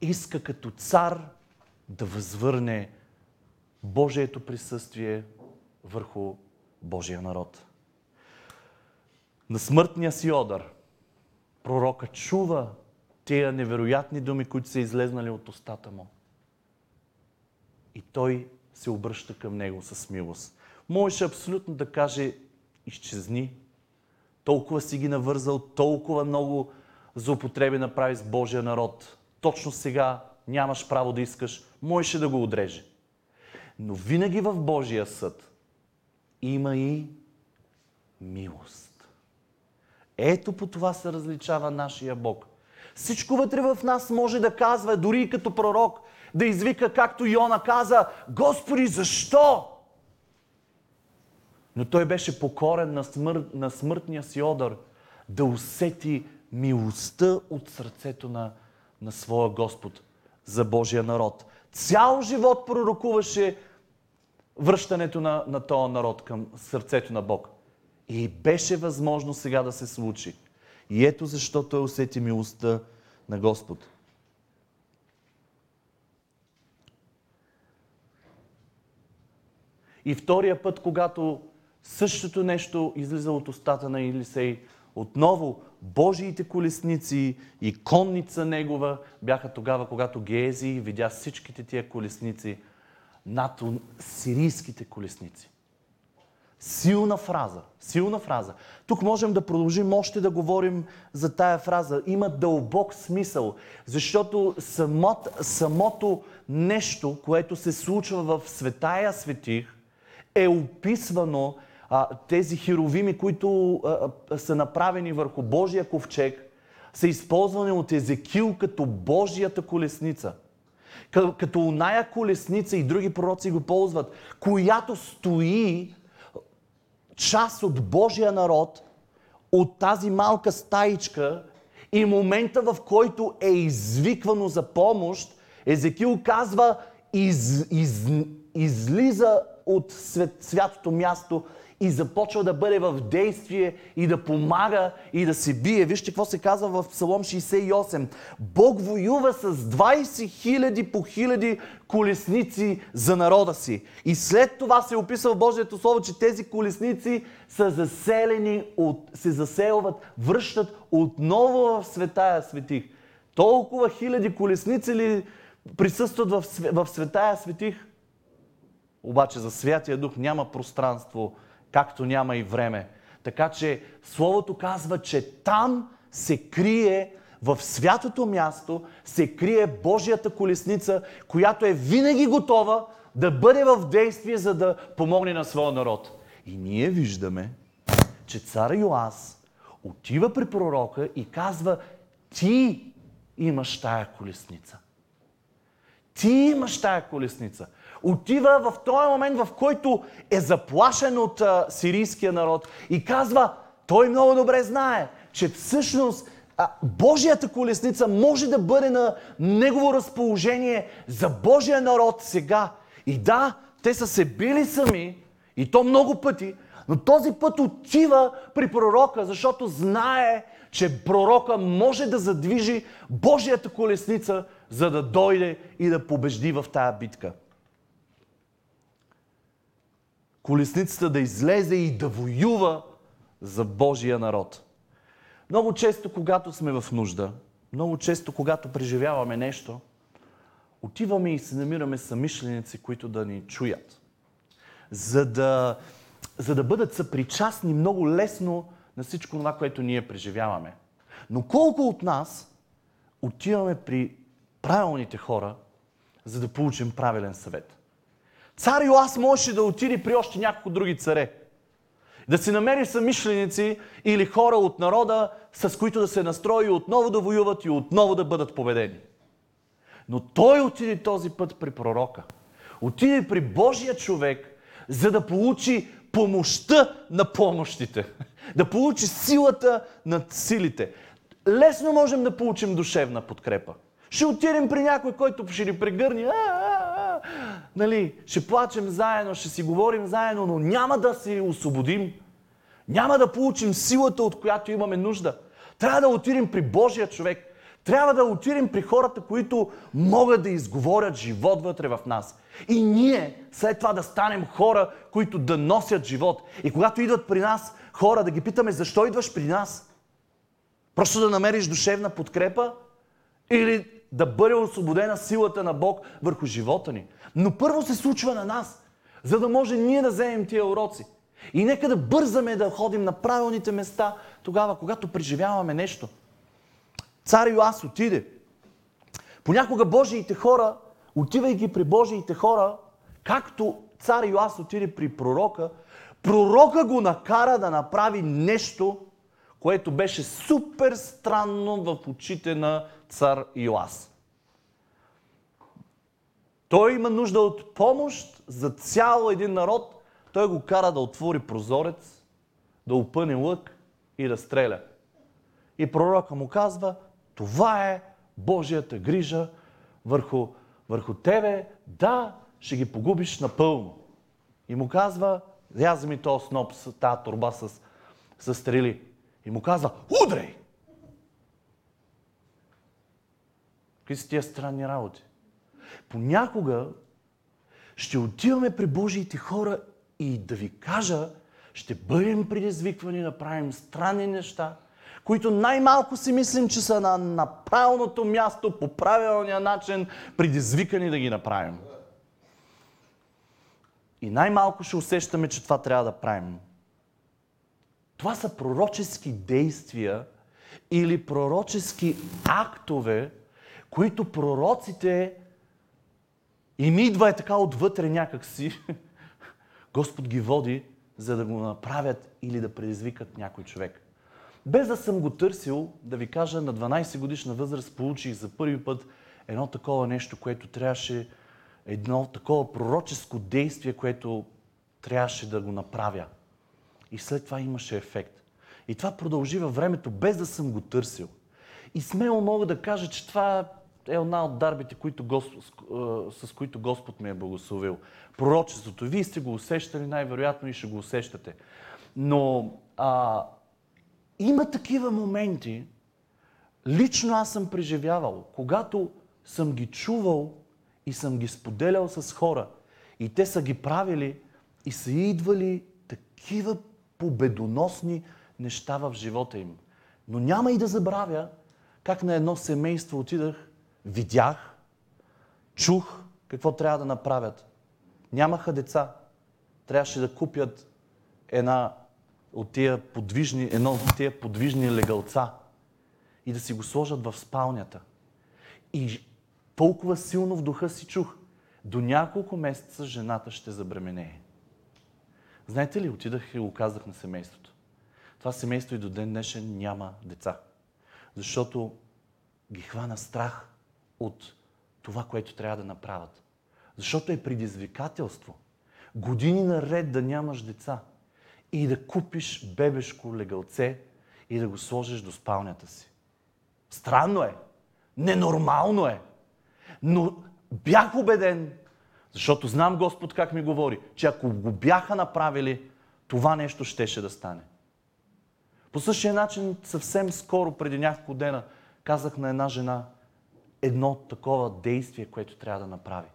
иска като цар да възвърне Божието присъствие върху Божия народ. На смъртния си одър пророка чува тези невероятни думи, които са излезнали от устата му. И той се обръща към него с милост. Можеше абсолютно да каже, изчезни, толкова си ги навързал, толкова много злоупотреби направи с Божия народ. Точно сега нямаш право да искаш, можеше да го отреже. Но винаги в Божия съд има и милост. Ето по това се различава нашия Бог. Всичко вътре в нас може да казва, дори и като пророк, да извика, както Йона каза, Господи, защо? Но той беше покорен на, смър... на смъртния си одър да усети милостта от сърцето на, на своя Господ за Божия народ. Цял живот пророкуваше връщането на, на този народ към сърцето на Бог. И беше възможно сега да се случи. И ето защо той усети милостта на Господ. И втория път, когато същото нещо излиза от устата на Илисей, отново Божиите колесници и конница негова бяха тогава, когато Гези видя всичките тия колесници над сирийските колесници. Силна фраза. Силна фраза. Тук можем да продължим още да говорим за тая фраза. Има дълбок смисъл, защото самот, самото нещо, което се случва в светая светих, е описвано тези херовими, които са направени върху Божия ковчег, са използвани от Езекил като Божията колесница. Като оная колесница и други пророци го ползват, която стои част от Божия народ от тази малка стаичка и момента, в който е извиквано за помощ, Езекил казва, из, из, излиза от свят, святото място и започва да бъде в действие и да помага и да се бие. Вижте какво се казва в Псалом 68. Бог воюва с 20 хиляди по хиляди колесници за народа си. И след това се описва в Божието Слово, че тези колесници са заселени, от, се заселват, връщат отново в светая светих. Толкова хиляди колесници ли присъстват в, в светая светих? Обаче за Святия Дух няма пространство, както няма и време. Така че Словото казва, че там се крие в святото място, се крие Божията колесница, която е винаги готова да бъде в действие, за да помогне на своя народ. И ние виждаме, че цар Йоас отива при пророка и казва, ти имаш тая колесница. Ти имаш тая колесница. Отива в този момент, в който е заплашен от а, сирийския народ и казва, той много добре знае, че всъщност а, Божията колесница може да бъде на негово разположение за Божия народ сега. И да, те са се били сами, и то много пъти, но този път отива при пророка, защото знае, че пророка може да задвижи Божията колесница, за да дойде и да побежди в тая битка. Колесницата да излезе и да воюва за Божия народ. Много често, когато сме в нужда, много често, когато преживяваме нещо, отиваме и се намираме самишленици, които да ни чуят. За да, за да бъдат съпричастни много лесно на всичко това, което ние преживяваме. Но колко от нас отиваме при правилните хора, за да получим правилен съвет? Цар Йоас можеше да отиде при още няколко други царе. Да си намери самишленици или хора от народа, с които да се настрои отново да воюват и отново да бъдат победени. Но той отиде този път при пророка. Отиде при Божия човек, за да получи помощта на помощите. Да получи силата над силите. Лесно можем да получим душевна подкрепа. Ще отидем при някой, който ще ни а. Нали, ще плачем заедно, ще си говорим заедно, но няма да се освободим. Няма да получим силата, от която имаме нужда. Трябва да отидем при Божия човек. Трябва да отидем при хората, които могат да изговорят живот вътре в нас. И ние след това да станем хора, които да носят живот. И когато идват при нас хора, да ги питаме защо идваш при нас. Просто да намериш душевна подкрепа или да бъде освободена силата на Бог върху живота ни. Но първо се случва на нас, за да може ние да вземем тия уроци. И нека да бързаме да ходим на правилните места тогава, когато преживяваме нещо. Цар Йоас отиде. Понякога Божиите хора, отивайки при Божиите хора, както цар Йоас отиде при пророка, пророка го накара да направи нещо, което беше супер странно в очите на цар Йоас. Той има нужда от помощ за цял един народ. Той го кара да отвори прозорец, да опъне лък и да стреля. И пророка му казва, това е Божията грижа върху, върху тебе. Да, ще ги погубиш напълно. И му казва, ряза ми този сноп, тази турба с, с стрели. И му казва, удрей! Какви са тия странни работи? Понякога ще отиваме при Божиите хора и да ви кажа, ще бъдем предизвиквани да правим странни неща, които най-малко си мислим, че са на, на правилното място, по правилния начин, предизвикани да ги направим. И най-малко ще усещаме, че това трябва да правим. Това са пророчески действия или пророчески актове, които пророците им идва е така отвътре някакси. [laughs] Господ ги води, за да го направят или да предизвикат някой човек. Без да съм го търсил, да ви кажа, на 12 годишна възраст получих за първи път едно такова нещо, което трябваше, едно такова пророческо действие, което трябваше да го направя. И след това имаше ефект. И това продължи във времето, без да съм го търсил. И смело мога да кажа, че това е една от дарбите, които Господ, с, които Господ ме е благословил. Пророчеството. Вие сте го усещали най-вероятно и ще го усещате. Но а, има такива моменти, лично аз съм преживявал, когато съм ги чувал и съм ги споделял с хора и те са ги правили и са идвали такива победоносни неща в живота им. Но няма и да забравя как на едно семейство отидах, видях, чух какво трябва да направят. Нямаха деца. Трябваше да купят една от тия подвижни, едно от тия подвижни легалца и да си го сложат в спалнята. И толкова силно в духа си чух, до няколко месеца жената ще забременее. Знаете ли, отидах и го казах на семейството. Това семейство и до ден днешен няма деца. Защото ги хвана страх от това, което трябва да направят. Защото е предизвикателство. Години наред да нямаш деца и да купиш бебешко легалце и да го сложиш до спалнята си. Странно е. Ненормално е. Но бях убеден, защото знам Господ как ми говори, че ако го бяха направили, това нещо щеше да стане. По същия начин, съвсем скоро, преди няколко дена, казах на една жена едно такова действие, което трябва да направи.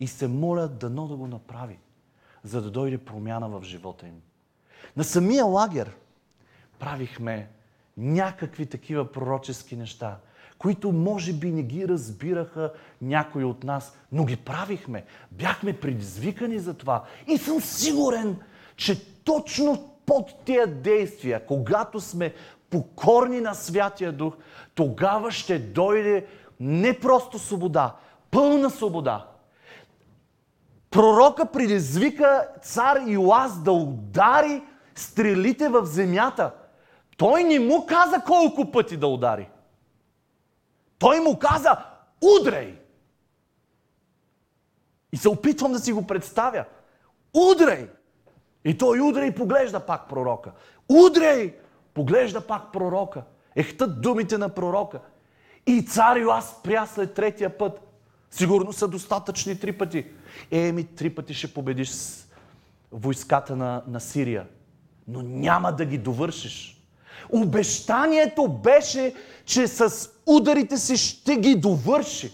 И се моля дано да го направи, за да дойде промяна в живота им. На самия лагер правихме някакви такива пророчески неща, които може би не ги разбираха някои от нас, но ги правихме. Бяхме предизвикани за това. И съм сигурен, че точно под тия действия, когато сме покорни на Святия Дух, тогава ще дойде не просто свобода, пълна свобода. Пророка предизвика цар Иоас да удари стрелите в земята. Той не му каза колко пъти да удари. Той му каза, удрей! И се опитвам да си го представя. Удрей! И той удра и поглежда пак пророка. Удрей! Поглежда пак пророка. Ехтат думите на пророка. И цар Йоас спря след третия път. Сигурно са достатъчни три пъти. Еми, три пъти ще победиш с войската на, на Сирия. Но няма да ги довършиш. Обещанието беше, че с ударите си ще ги довърши.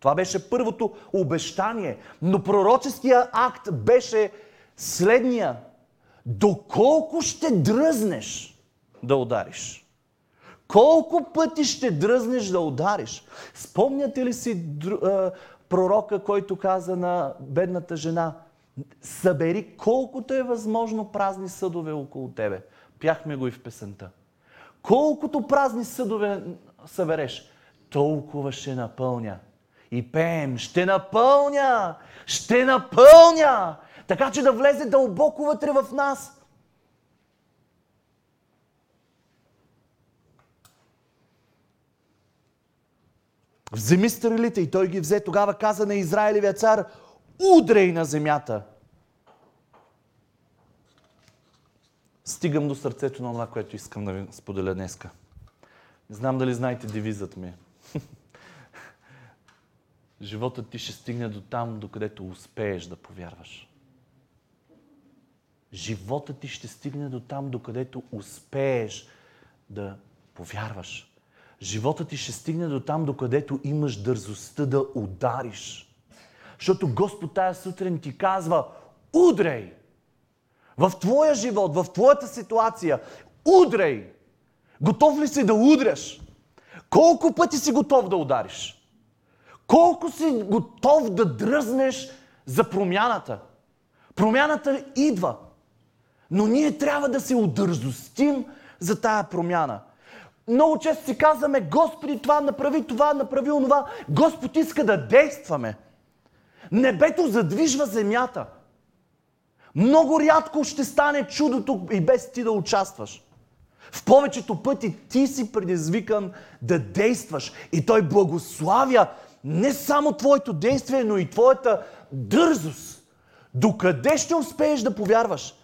Това беше първото обещание. Но пророческия акт беше следния. Доколко ще дръзнеш да удариш? Колко пъти ще дръзнеш да удариш? Спомняте ли си пророка, който каза на бедната жена, събери колкото е възможно празни съдове около тебе. Пяхме го и в песента. Колкото празни съдове събереш, толкова ще напълня. И пеем, ще напълня, ще напълня, така че да влезе дълбоко вътре в нас. Вземи стрелите и той ги взе. Тогава каза на Израилевия цар, удрей на земята. Стигам до сърцето на това, което искам да ви споделя днеска. Не знам дали знаете девизът ми. [laughs] Животът ти ще стигне до там, докъдето успееш да повярваш. Животът ти ще стигне до там, докъдето успееш да повярваш. Животът ти ще стигне до там, докъдето имаш дързостта да удариш. Защото Господ тая сутрин ти казва, удрей! В твоя живот, в твоята ситуация, удрей! Готов ли си да удряш? Колко пъти си готов да удариш? Колко си готов да дръзнеш за промяната? Промяната идва. Но ние трябва да се удързостим за тая промяна. Много често си казваме, Господи, това направи, това направи, онова. Господ иска да действаме. Небето задвижва земята. Много рядко ще стане чудото и без ти да участваш. В повечето пъти ти си предизвикан да действаш и той благославя не само твоето действие, но и твоята дързост. Докъде ще успееш да повярваш?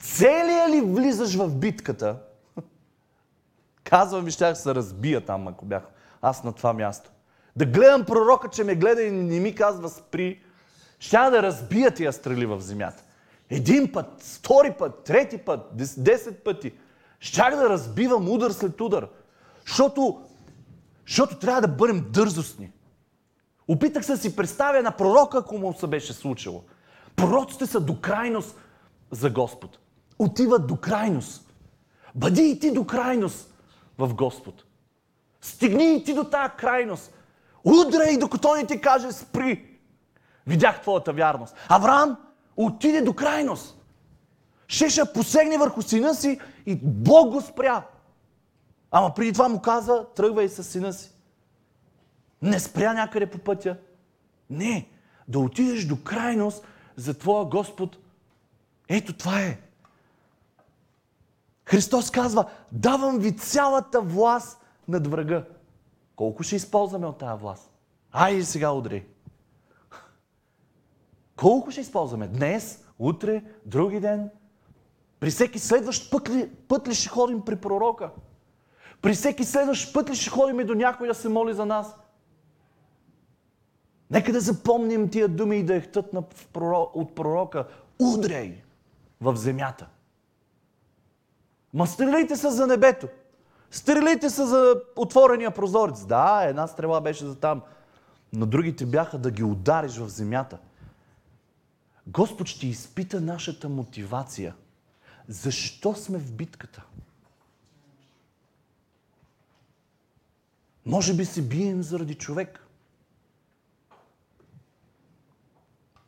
Целия ли влизаш в битката? Казвам ви, щях се разбия там, ако бях аз на това място. да гледам пророка, че ме гледа и не ми казва спри, ще да разбия тия стрели в земята. Един път, втори път, трети път, дес- десет пъти. Щях да разбивам удар след удар. Защото, защото трябва да бъдем дързостни. Опитах се да си представя на пророка, ако му се беше случило. Пророците са до крайност за Господ. Отиват до крайност. Бъди и ти до крайност в Господ. Стигни и ти до тая крайност. Удрай, докато не ти каже спри. Видях твоята вярност. Авраам отиде до крайност. Щеше посегне върху сина си и Бог го спря. Ама преди това му каза, тръгвай с сина си. Не спря някъде по пътя. Не, да отидеш до крайност за твоя Господ. Ето това е. Христос казва, давам ви цялата власт над врага. Колко ще използваме от тази власт? Айде сега удри. Колко ще използваме? Днес, утре, други ден? При всеки следващ път ли, път ли ще ходим при пророка? При всеки следващ път ли ще ходим и до някой да се моли за нас? Нека да запомним тия думи и да в проро- от пророка. Удряй в земята. Ма стрелите се за небето. Стрелите се за отворения прозорец. Да, една стрела беше за там. Но другите бяха да ги удариш в земята. Господ ще изпита нашата мотивация. Защо сме в битката? Може би се бием заради човек.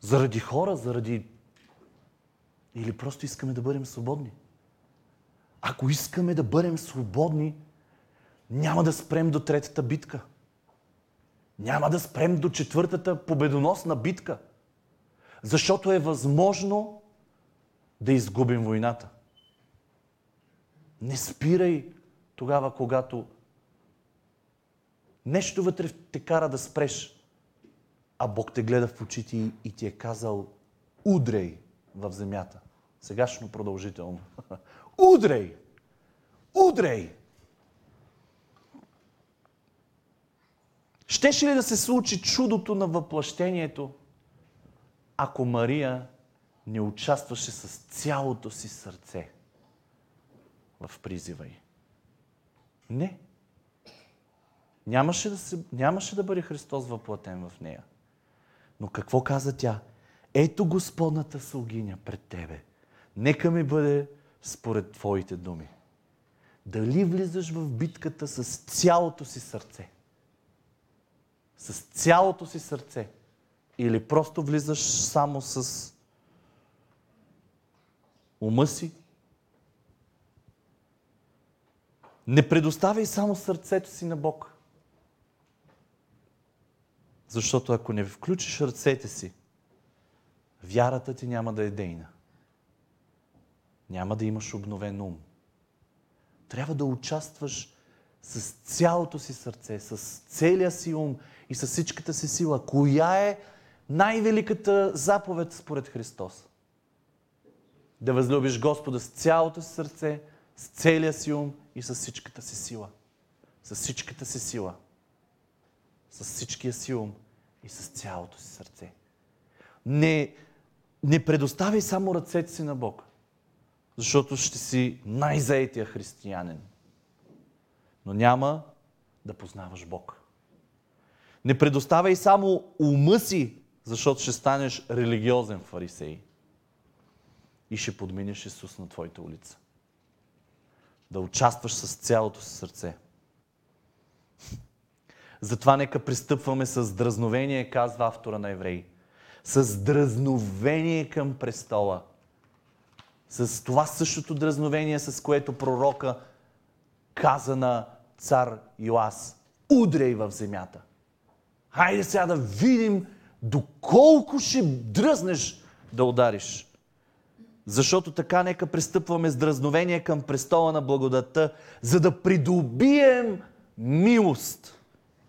Заради хора, заради... Или просто искаме да бъдем свободни. Ако искаме да бъдем свободни, няма да спрем до третата битка. Няма да спрем до четвъртата победоносна битка. Защото е възможно да изгубим войната. Не спирай тогава, когато нещо вътре те кара да спреш, а Бог те гледа в очите и- ти е казал удрей в земята. Сегашно продължително. [laughs] Удрей! Удрей! Щеше ли да се случи чудото на въплъщението, ако Мария не участваше с цялото си сърце в призива й? Не. Нямаше да, се, нямаше да бъде Христос въплатен в нея. Но какво каза тя? Ето Господната слугиня пред тебе. Нека ми бъде според Твоите думи. Дали влизаш в битката с цялото си сърце? С цялото си сърце? Или просто влизаш само с ума си? Не предоставяй само сърцето си на Бог. Защото ако не включиш ръцете си, вярата ти няма да е дейна. Няма да имаш обновен ум. Трябва да участваш с цялото си сърце, с целия си ум и с всичката си сила. Коя е най-великата заповед според Христос? Да възлюбиш Господа с цялото си сърце, с целия си ум и с всичката си сила. С всичката си сила. С всичкия си ум и с цялото си сърце. Не, не предоставяй само ръцете си на Бог, защото ще си най-заетия християнин. Но няма да познаваш Бог. Не предоставяй само ума си, защото ще станеш религиозен фарисей и ще подминеш Исус на твоята улица. Да участваш с цялото си сърце. [laughs] Затова нека пристъпваме с дразновение, казва автора на Евреи. С дразновение към престола. С това същото дразновение, с което пророка каза на цар Йоас. Удряй в земята. Хайде сега да видим доколко ще дръзнеш да удариш. Защото така нека пристъпваме с дразновение към престола на благодата, за да придобием милост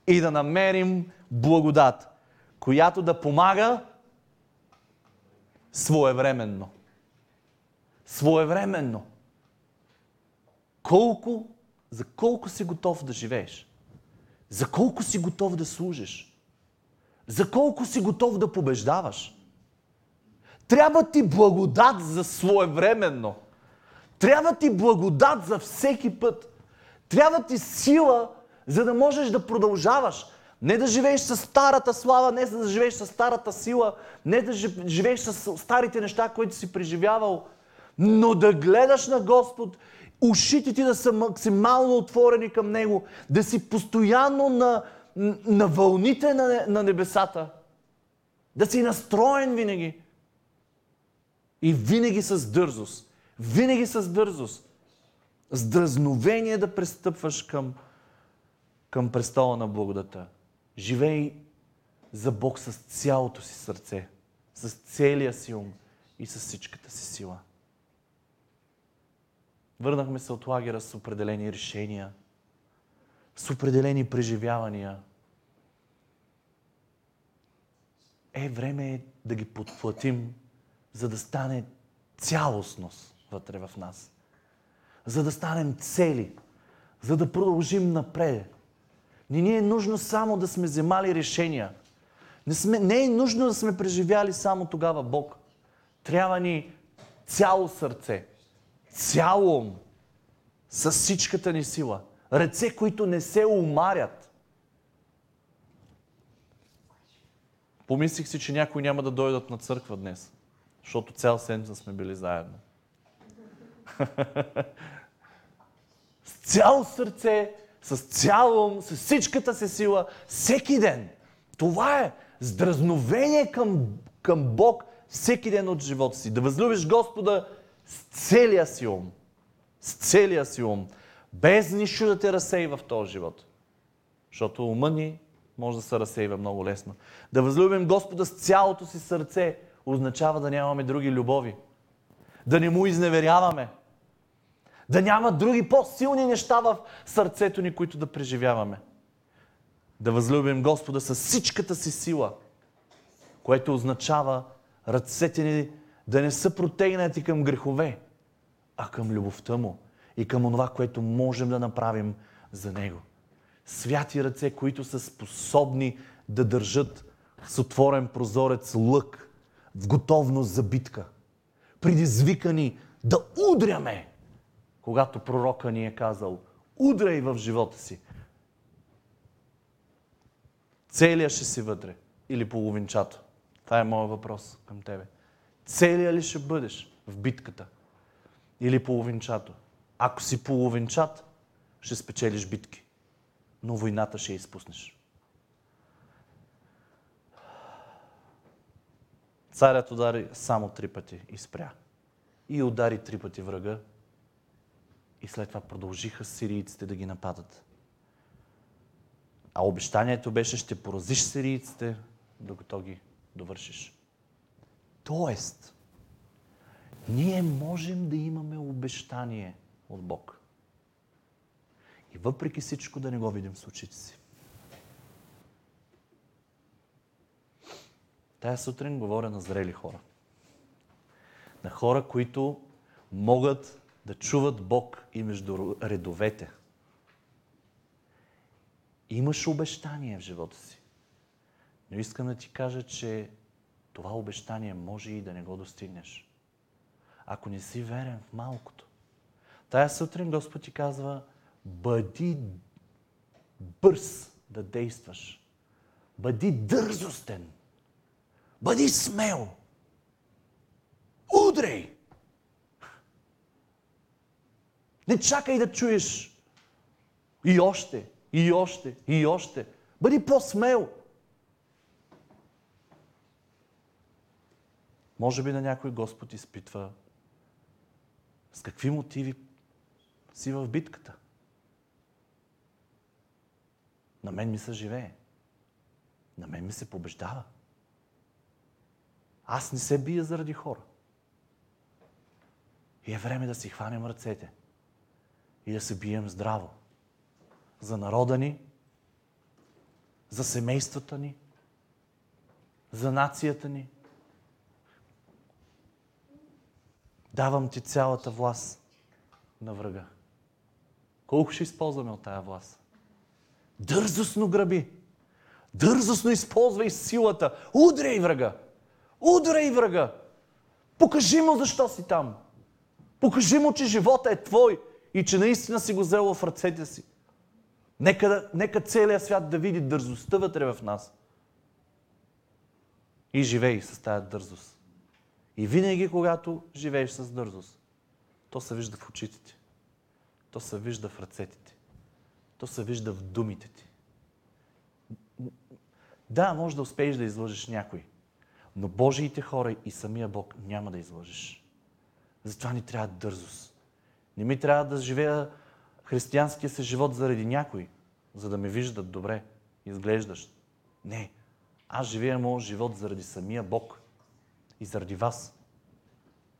и да намерим благодат, която да помага своевременно. Своевременно. Колко, за колко си готов да живееш? За колко си готов да служиш? За колко си готов да побеждаваш? Трябва ти благодат за своевременно. Трябва ти благодат за всеки път. Трябва ти сила, за да можеш да продължаваш. Не да живееш с старата слава, не да живееш с старата сила, не да жи- живееш с старите неща, които си преживявал, но да гледаш на Господ, ушите ти да са максимално отворени към Него, да си постоянно на, на вълните на, на небесата, да си настроен винаги. И винаги с дързост. Винаги с дързост. С дразновение да пристъпваш към, към престола на благодата. Живей за Бог с цялото си сърце, с целия си ум и с всичката си сила. Върнахме се от лагера с определени решения, с определени преживявания. Е, време е да ги подплатим, за да стане цялостност вътре в нас. За да станем цели, за да продължим напред. Не ни е нужно само да сме вземали решения. Не, сме, не е нужно да сме преживяли само тогава Бог. Трябва ни цяло сърце, цяло ум, с всичката ни сила. Ръце, които не се умарят. Помислих си, че някои няма да дойдат на църква днес, защото цял седмица сме били заедно. с цяло сърце, с цял ум, с всичката си сила, всеки ден. Това е с дразновение към, към Бог всеки ден от живота си. Да възлюбиш Господа с целия си ум. С целия си ум. Без нищо да те разсейва в този живот. Защото ума ни може да се разсейва много лесно. Да възлюбим Господа с цялото си сърце означава да нямаме други любови. Да не му изневеряваме. Да няма други по-силни неща в сърцето ни, които да преживяваме. Да възлюбим Господа с всичката си сила, което означава ръцете ни да не са протегнати към грехове, а към любовта Му и към това, което можем да направим за Него. Святи ръце, които са способни да държат с отворен прозорец лък в готовност за битка. Предизвикани да удряме, когато пророка ни е казал, удряй в живота си. Целия ще си вътре или половинчато? Това е моят въпрос към тебе. Целия ли ще бъдеш в битката? Или половинчато? Ако си половинчат, ще спечелиш битки. Но войната ще изпуснеш. Царят удари само три пъти и спря. И удари три пъти врага. И след това продължиха сирийците да ги нападат. А обещанието беше, ще поразиш сирийците, докато ги довършиш. Тоест, ние можем да имаме обещание от Бог. И въпреки всичко да не го видим с очите си. Тая сутрин говоря на зрели хора. На хора, които могат да чуват Бог и между редовете. Имаш обещание в живота си. Но искам да ти кажа, че това обещание може и да не го достигнеш. Ако не си верен в малкото. Тая сутрин Господ ти казва, бъди бърз да действаш. Бъди дързостен. Бъди смел. Удрей! Не чакай да чуеш и още, и още, и още. Бъди по-смел. Може би на някой Господ изпитва с какви мотиви си в битката. На мен ми се живее. На мен ми се побеждава. Аз не се бия заради хора. И е време да си хванем ръцете и да се бием здраво. За народа ни, за семействата ни, за нацията ни. Давам ти цялата власт на врага. Колко ще използваме от тая власт? Дързостно граби. Дързостно използвай силата. Удряй врага. Удряй врага. Покажи му защо си там. Покажи му, че живота е твой и че наистина си го взел в ръцете си. Нека, нека целият свят да види дързостта вътре в нас. И живей с тази дързост. И винаги, когато живееш с дързост, то се вижда в очите ти. То се вижда в ръцете ти. То се вижда в думите ти. Да, може да успееш да излъжеш някой, но Божиите хора и самия Бог няма да излъжеш. Затова ни трябва дързост. Не ми трябва да живея християнския си живот заради някой, за да ме виждат добре, изглеждаш. Не. Аз живея моят живот заради самия Бог и заради вас,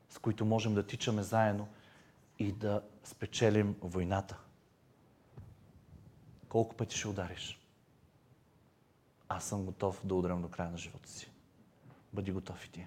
с които можем да тичаме заедно и да спечелим войната. Колко пъти ще удариш? Аз съм готов да удрям до края на живота си. Бъди готов и ти.